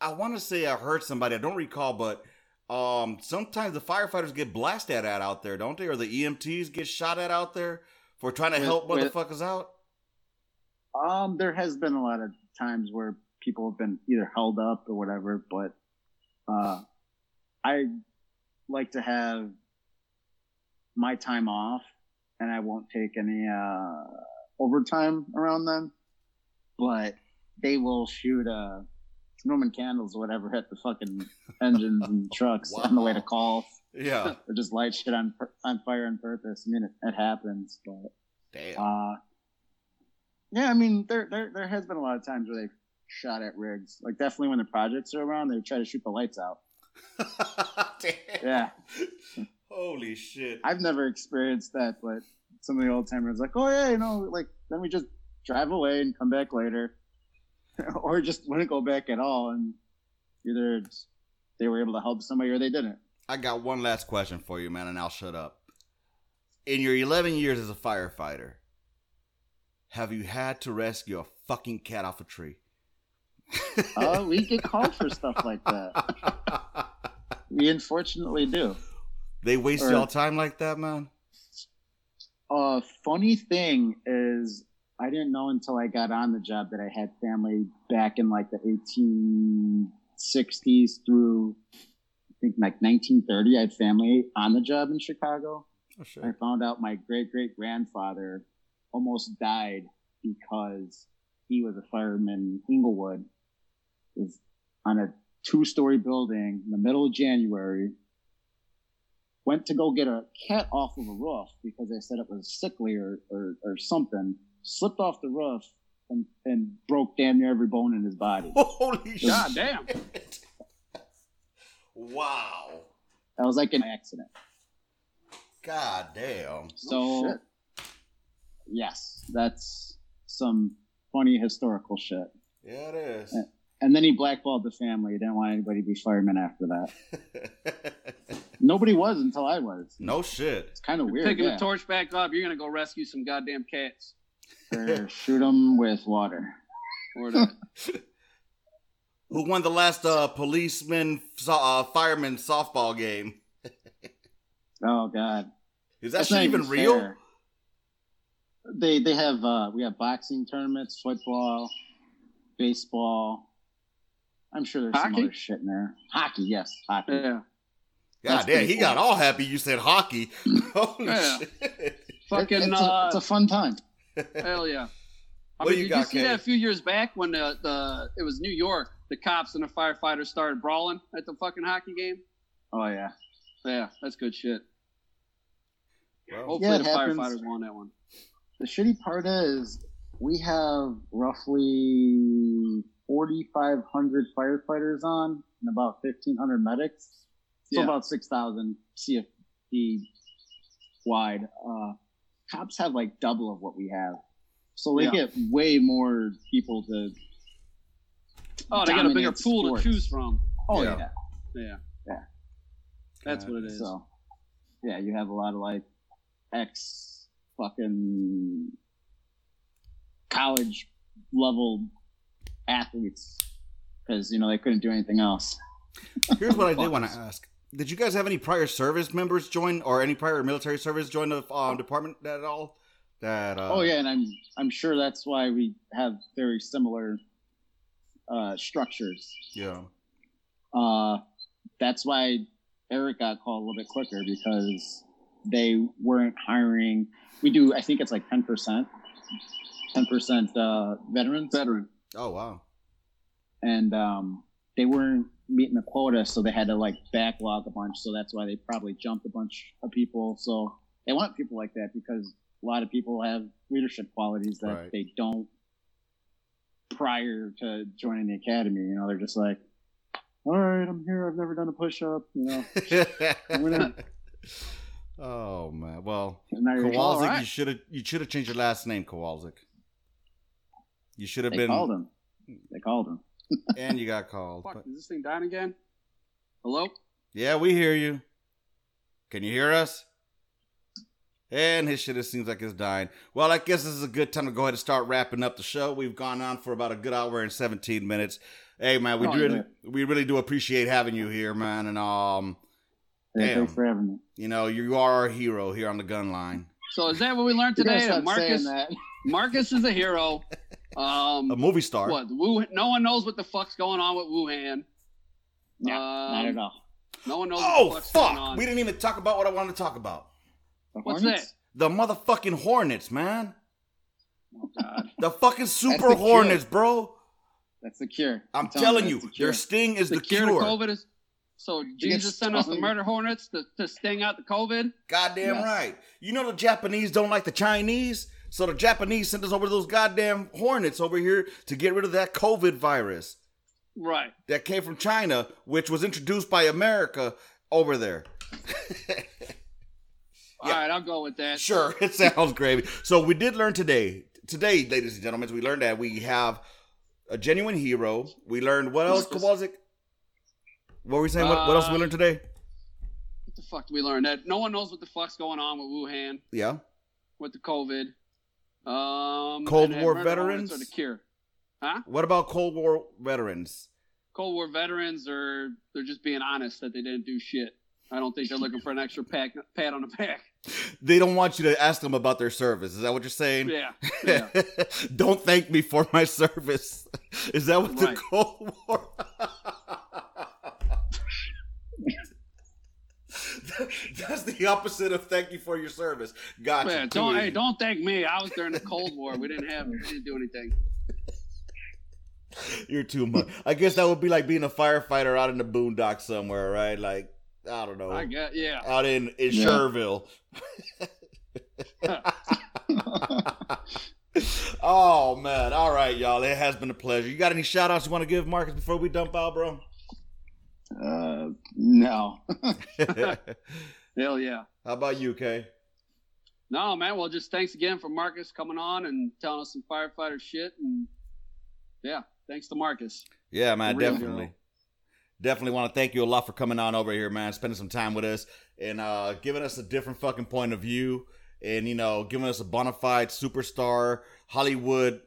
I want to say I heard somebody. I don't recall, but um, sometimes the firefighters get blasted at out there, don't they? Or the EMTs get shot at out there for trying to With- help with- motherfuckers out. um, there has been a lot of times where people have been either held up or whatever, but uh, I like to have my time off, and I won't take any uh, overtime around them. But they will shoot uh, Roman candles or whatever at the fucking engines and trucks on the way to Wow. call. Yeah. or just light shit on on fire on purpose. I mean, it, it happens, but Damn. uh, yeah, I mean, there there there has been a lot of times where they've shot at rigs. Like definitely when the projects are around, they try to shoot the lights out. Damn. Yeah, Holy shit. I've never experienced that, but some of the old timers like, oh yeah, you know, like then we just drive away and come back later, or just wouldn't go back at all, and either they were able to help somebody or they didn't. I got one last question for you, man, and I'll shut up. In your 11 years as a firefighter, have you had to rescue a fucking cat off a tree? Oh, we get called for stuff like that. We unfortunately do. They waste Or- y'all time like that, man? Uh, funny thing is, I didn't know until I got on the job that I had family back in like the 1860s through, I think like 1930. I had family on the job in Chicago. Oh, shit. I found out my great great grandfather almost died because he was a fireman in Englewood. Was on a two story building in the middle of January. Went to go get a cat off of a roof because they said it was sickly or, or, or something, slipped off the roof and, and broke damn near every bone in his body. Holy shit! God damn. Wow! That was like an accident. God damn! So, Oh, shit. yes, that's some funny historical shit. Yeah, it is. And then he blackballed the family. He didn't want anybody to be firemen after that. Nobody was until I was. no shit. It's kind of weird. Picking yeah. the torch back up, you're gonna go rescue some goddamn cats. Or shoot them with water. Or the, Who won the last uh, policeman uh, fireman softball game? Oh God, Is that That's shit not even real? fair. They they have uh, we have boxing tournaments, football, baseball. I'm sure there's some other shit in there. Hockey, yes, hockey. yeah. God That's damn, pretty he got all happy. You said hockey. Holy Yeah. shit! Fucking it's, a, uh, it's a fun time. hell yeah. I What mean, you did got, you see Kenny? that a few years back when the, the it was New York, the cops and the firefighters started brawling at the fucking hockey game? Oh yeah, Yeah, that's good shit. Well, Hopefully it the happens. firefighters won that one. the shitty part is we have roughly 4,500 firefighters on and about 1,500 medics. So Yeah. about 6,000 CFD wide. Uh, cops have like double of what we have. So they Yeah. get way more people to. Oh, they got a bigger pool sports. to choose from. Oh, Yeah. yeah. Yeah. Yeah. That's what it is. So, yeah, you have a lot of like ex fucking college level athletes because you know they couldn't do anything else. Here's what I did want to ask: Did you guys have any prior service members join, or any prior military service join the um, department at all? That uh, oh yeah, and I'm I'm sure that's why we have very similar uh, structures. yeah. Uh, that's why Eric got called a little bit quicker because they weren't hiring. We do, I think it's like ten percent, ten percent uh, veterans. Veteran. Oh wow. and um, they weren't meeting the quota, so they had to like backlog a bunch. So that's why they probably jumped a bunch of people. So they want people like that because a lot of people have leadership qualities that Right. they don't prior to joining the academy. You know, they're just like, "All right, I'm here. I've never done a push up." You know, oh man. Well, and now you're Kowalczyk, all you should have you should have changed your last name, Kowalczyk. You should have They been, called him. They called him. and you got called. Fuck, But- is this thing dying again? Hello? yeah, we hear you. Can you hear us? And his shit it seems like it's dying. Well, I guess this is a good time to go ahead and start wrapping up the show. We've gone on for about a good hour and seventeen minutes. Hey man, we Oh, really yeah. we really do appreciate having you here, man. And um, Hey, Damn. thanks for having me. you know, you are our hero here on the gun line. So is that what we learned today? That stop Marcus saying that. Marcus is a hero. Um A movie star. what Wu, no one knows what the fuck's going on with Wuhan. No, Um, not at all. No one knows Oh what the fuck's going on. Oh fuck! We didn't even talk about what I wanted to talk about. The What's Hornets? The motherfucking Hornets, man. Oh god. The fucking super the cure. Hornets, bro. That's the cure. I'm telling telling you, the cure. their sting is the, the, cure, cure. to COVID is so Jesus sent us the murder hornets to, to sting out the COVID. Goddamn Yes. right. You know the Japanese don't like the Chinese, so the Japanese sent us over those goddamn Hornets over here to get rid of that COVID virus Right. that came from China, which was introduced by America over there. All right, I'll go with that. Sure, it sounds gravy. So we did learn today. Today, ladies and gentlemen, we learned that we have a genuine hero. We learned what else, Kowalczyk? What were we saying? What, what else we Uh, learned today? What the fuck did we learn? That no one knows what the fuck's going on with Wuhan Yeah. with the COVID. Um, Cold War veterans? the cure. Huh? What about Cold War veterans? Cold War veterans are they're just being honest that they didn't do shit. I don't think they're looking for an extra pat, pat on the back. They don't want you to ask them about their service. Is that what you're saying? Yeah. yeah. don't thank me for my service. Is that what Right. the Cold War? That's the opposite of thank you for your service. Gotcha. Yeah, Too don't hey, don't thank me. I was during the Cold War. We didn't have we didn't do anything. You're too much. I guess that would be like being a firefighter out in the boondocks somewhere, right? Like, I don't know. I get yeah. out in in Yeah. Sherville. oh man! All right, y'all. It has been a pleasure. You got any shout outs you want to give, Marcus, before we dump out, bro? Uh, no. Hell yeah. How about you, Kay? No, man. Well, just thanks again for Marcus coming on and telling us some firefighter shit. And yeah, thanks to Marcus. Yeah, man, definitely. Definitely want to thank you a lot for coming on over here, man, spending some time with us and uh, giving us a different fucking point of view and, you know, giving us a bona fide superstar, Hollywood,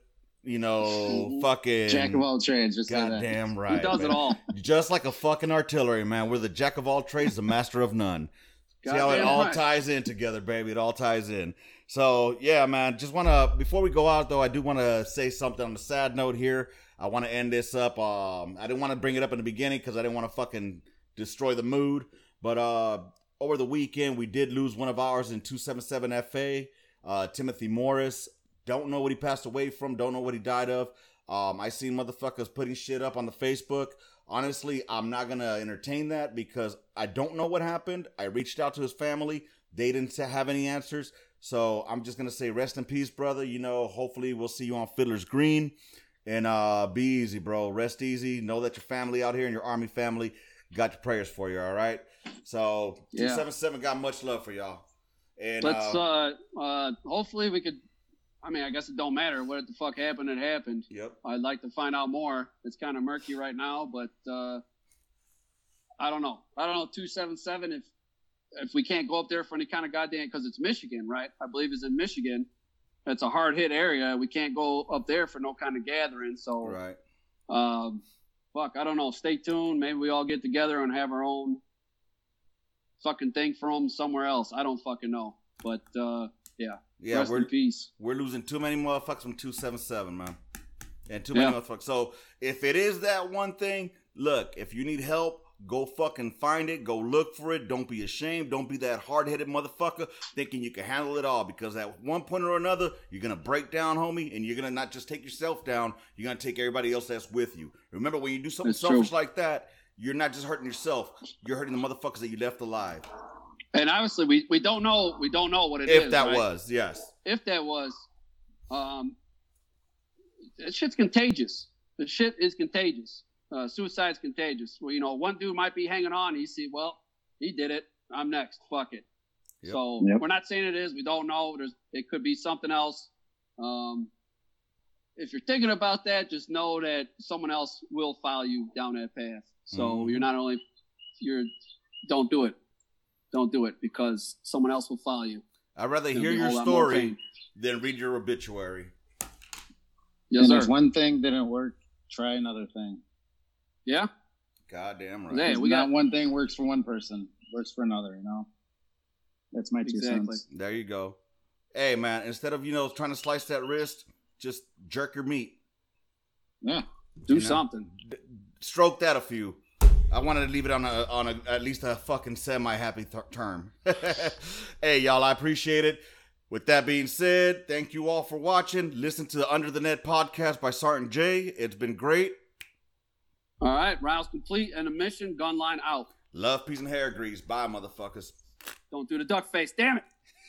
you know, fucking. Jack of all trades. Just. Goddamn right. he does man. it all. Just like a fucking artillery, man. We're the jack of all trades, the master of none. See how it all right. ties in together, baby. It all ties in. So yeah, man. Just wanna before we go out though, I do wanna say something on a sad note here. I wanna end this up. Um, I didn't want to bring it up in the beginning because I didn't want to fucking destroy the mood. But uh, over the weekend, we did lose one of ours in 277 FA. Uh, Timothy Morris. Don't know what he passed away from. Don't know what he died of. Um, I seen motherfuckers putting shit up on the Facebook. Honestly, I'm not gonna entertain that because I don't know what happened. I reached out to his family. They didn't have any answers. So I'm just gonna say rest in peace, brother. You know, hopefully we'll see you on Fiddler's Green. And uh be easy, bro. Rest easy. Know that your family out here and your army family got your prayers for you, all right? So Yeah. 277 got much love for y'all. And Let's uh, uh, uh, hopefully we could. I mean, I guess it don't matter what the fuck happened. It happened. Yep. I'd like to find out more. It's kind of murky right now, but uh, I don't know. I don't know. Two seven seven. If if we can't go up there for any kind of goddamn, because it's Michigan, right? I believe it's in Michigan. It's a hard hit area. We can't go up there for no kind of gathering. So, Right. um, fuck, I don't know. Stay tuned. Maybe we all get together and have our own fucking thing from somewhere else. I don't fucking know. But uh, yeah, Yeah, rest we're we're losing too many motherfuckers from 277, man. And too many Yeah. motherfuckers. So if it is that one thing, look, if you need help, go fucking find it. Go look for it. Don't be ashamed. Don't be that hard headed motherfucker thinking you can handle it all because at one point or another, you're going to break down, homie, and you're going to not just take yourself down, you're going to take everybody else that's with you. Remember, when you do something That's selfish true. like that, you're not just hurting yourself, you're hurting the motherfuckers that you left alive. And obviously, we, we don't know we don't know what it is. if that right? was, yes. if that was, um, that shit's contagious. The shit is contagious. Uh, suicide's contagious. Well, you know, one dude might be hanging on. He see, well, he did it. I'm next. Fuck it. Yep. So Yep. we're not saying it is. We don't know. There's it could be something else. Um, if you're thinking about that, just know that someone else will follow you down that path. So Mhm. you're not only you're don't do it. Don't do it because someone else will follow you. I'd rather It'll hear your whole lot more story than read your obituary. Yes, and if sir. one thing didn't work, try another thing. Yeah. Goddamn right. Hey, we not got one thing works for one person, works for another. You know, that's my two Exactly. cents. There you go. Hey man, instead of you know trying to slice that wrist, just jerk your meat. Yeah, do You something. D- stroke that a few. I wanted to leave it on a on a at least a fucking semi happy th- term. hey y'all, I appreciate it. With that being said, thank you all for watching. Listen to the Under the Net podcast by Sergeant J. It's been great. All right, rounds complete and a mission. Gun line out. Love, peace, and hair grease. Bye, motherfuckers. Don't do the duck face. Damn it.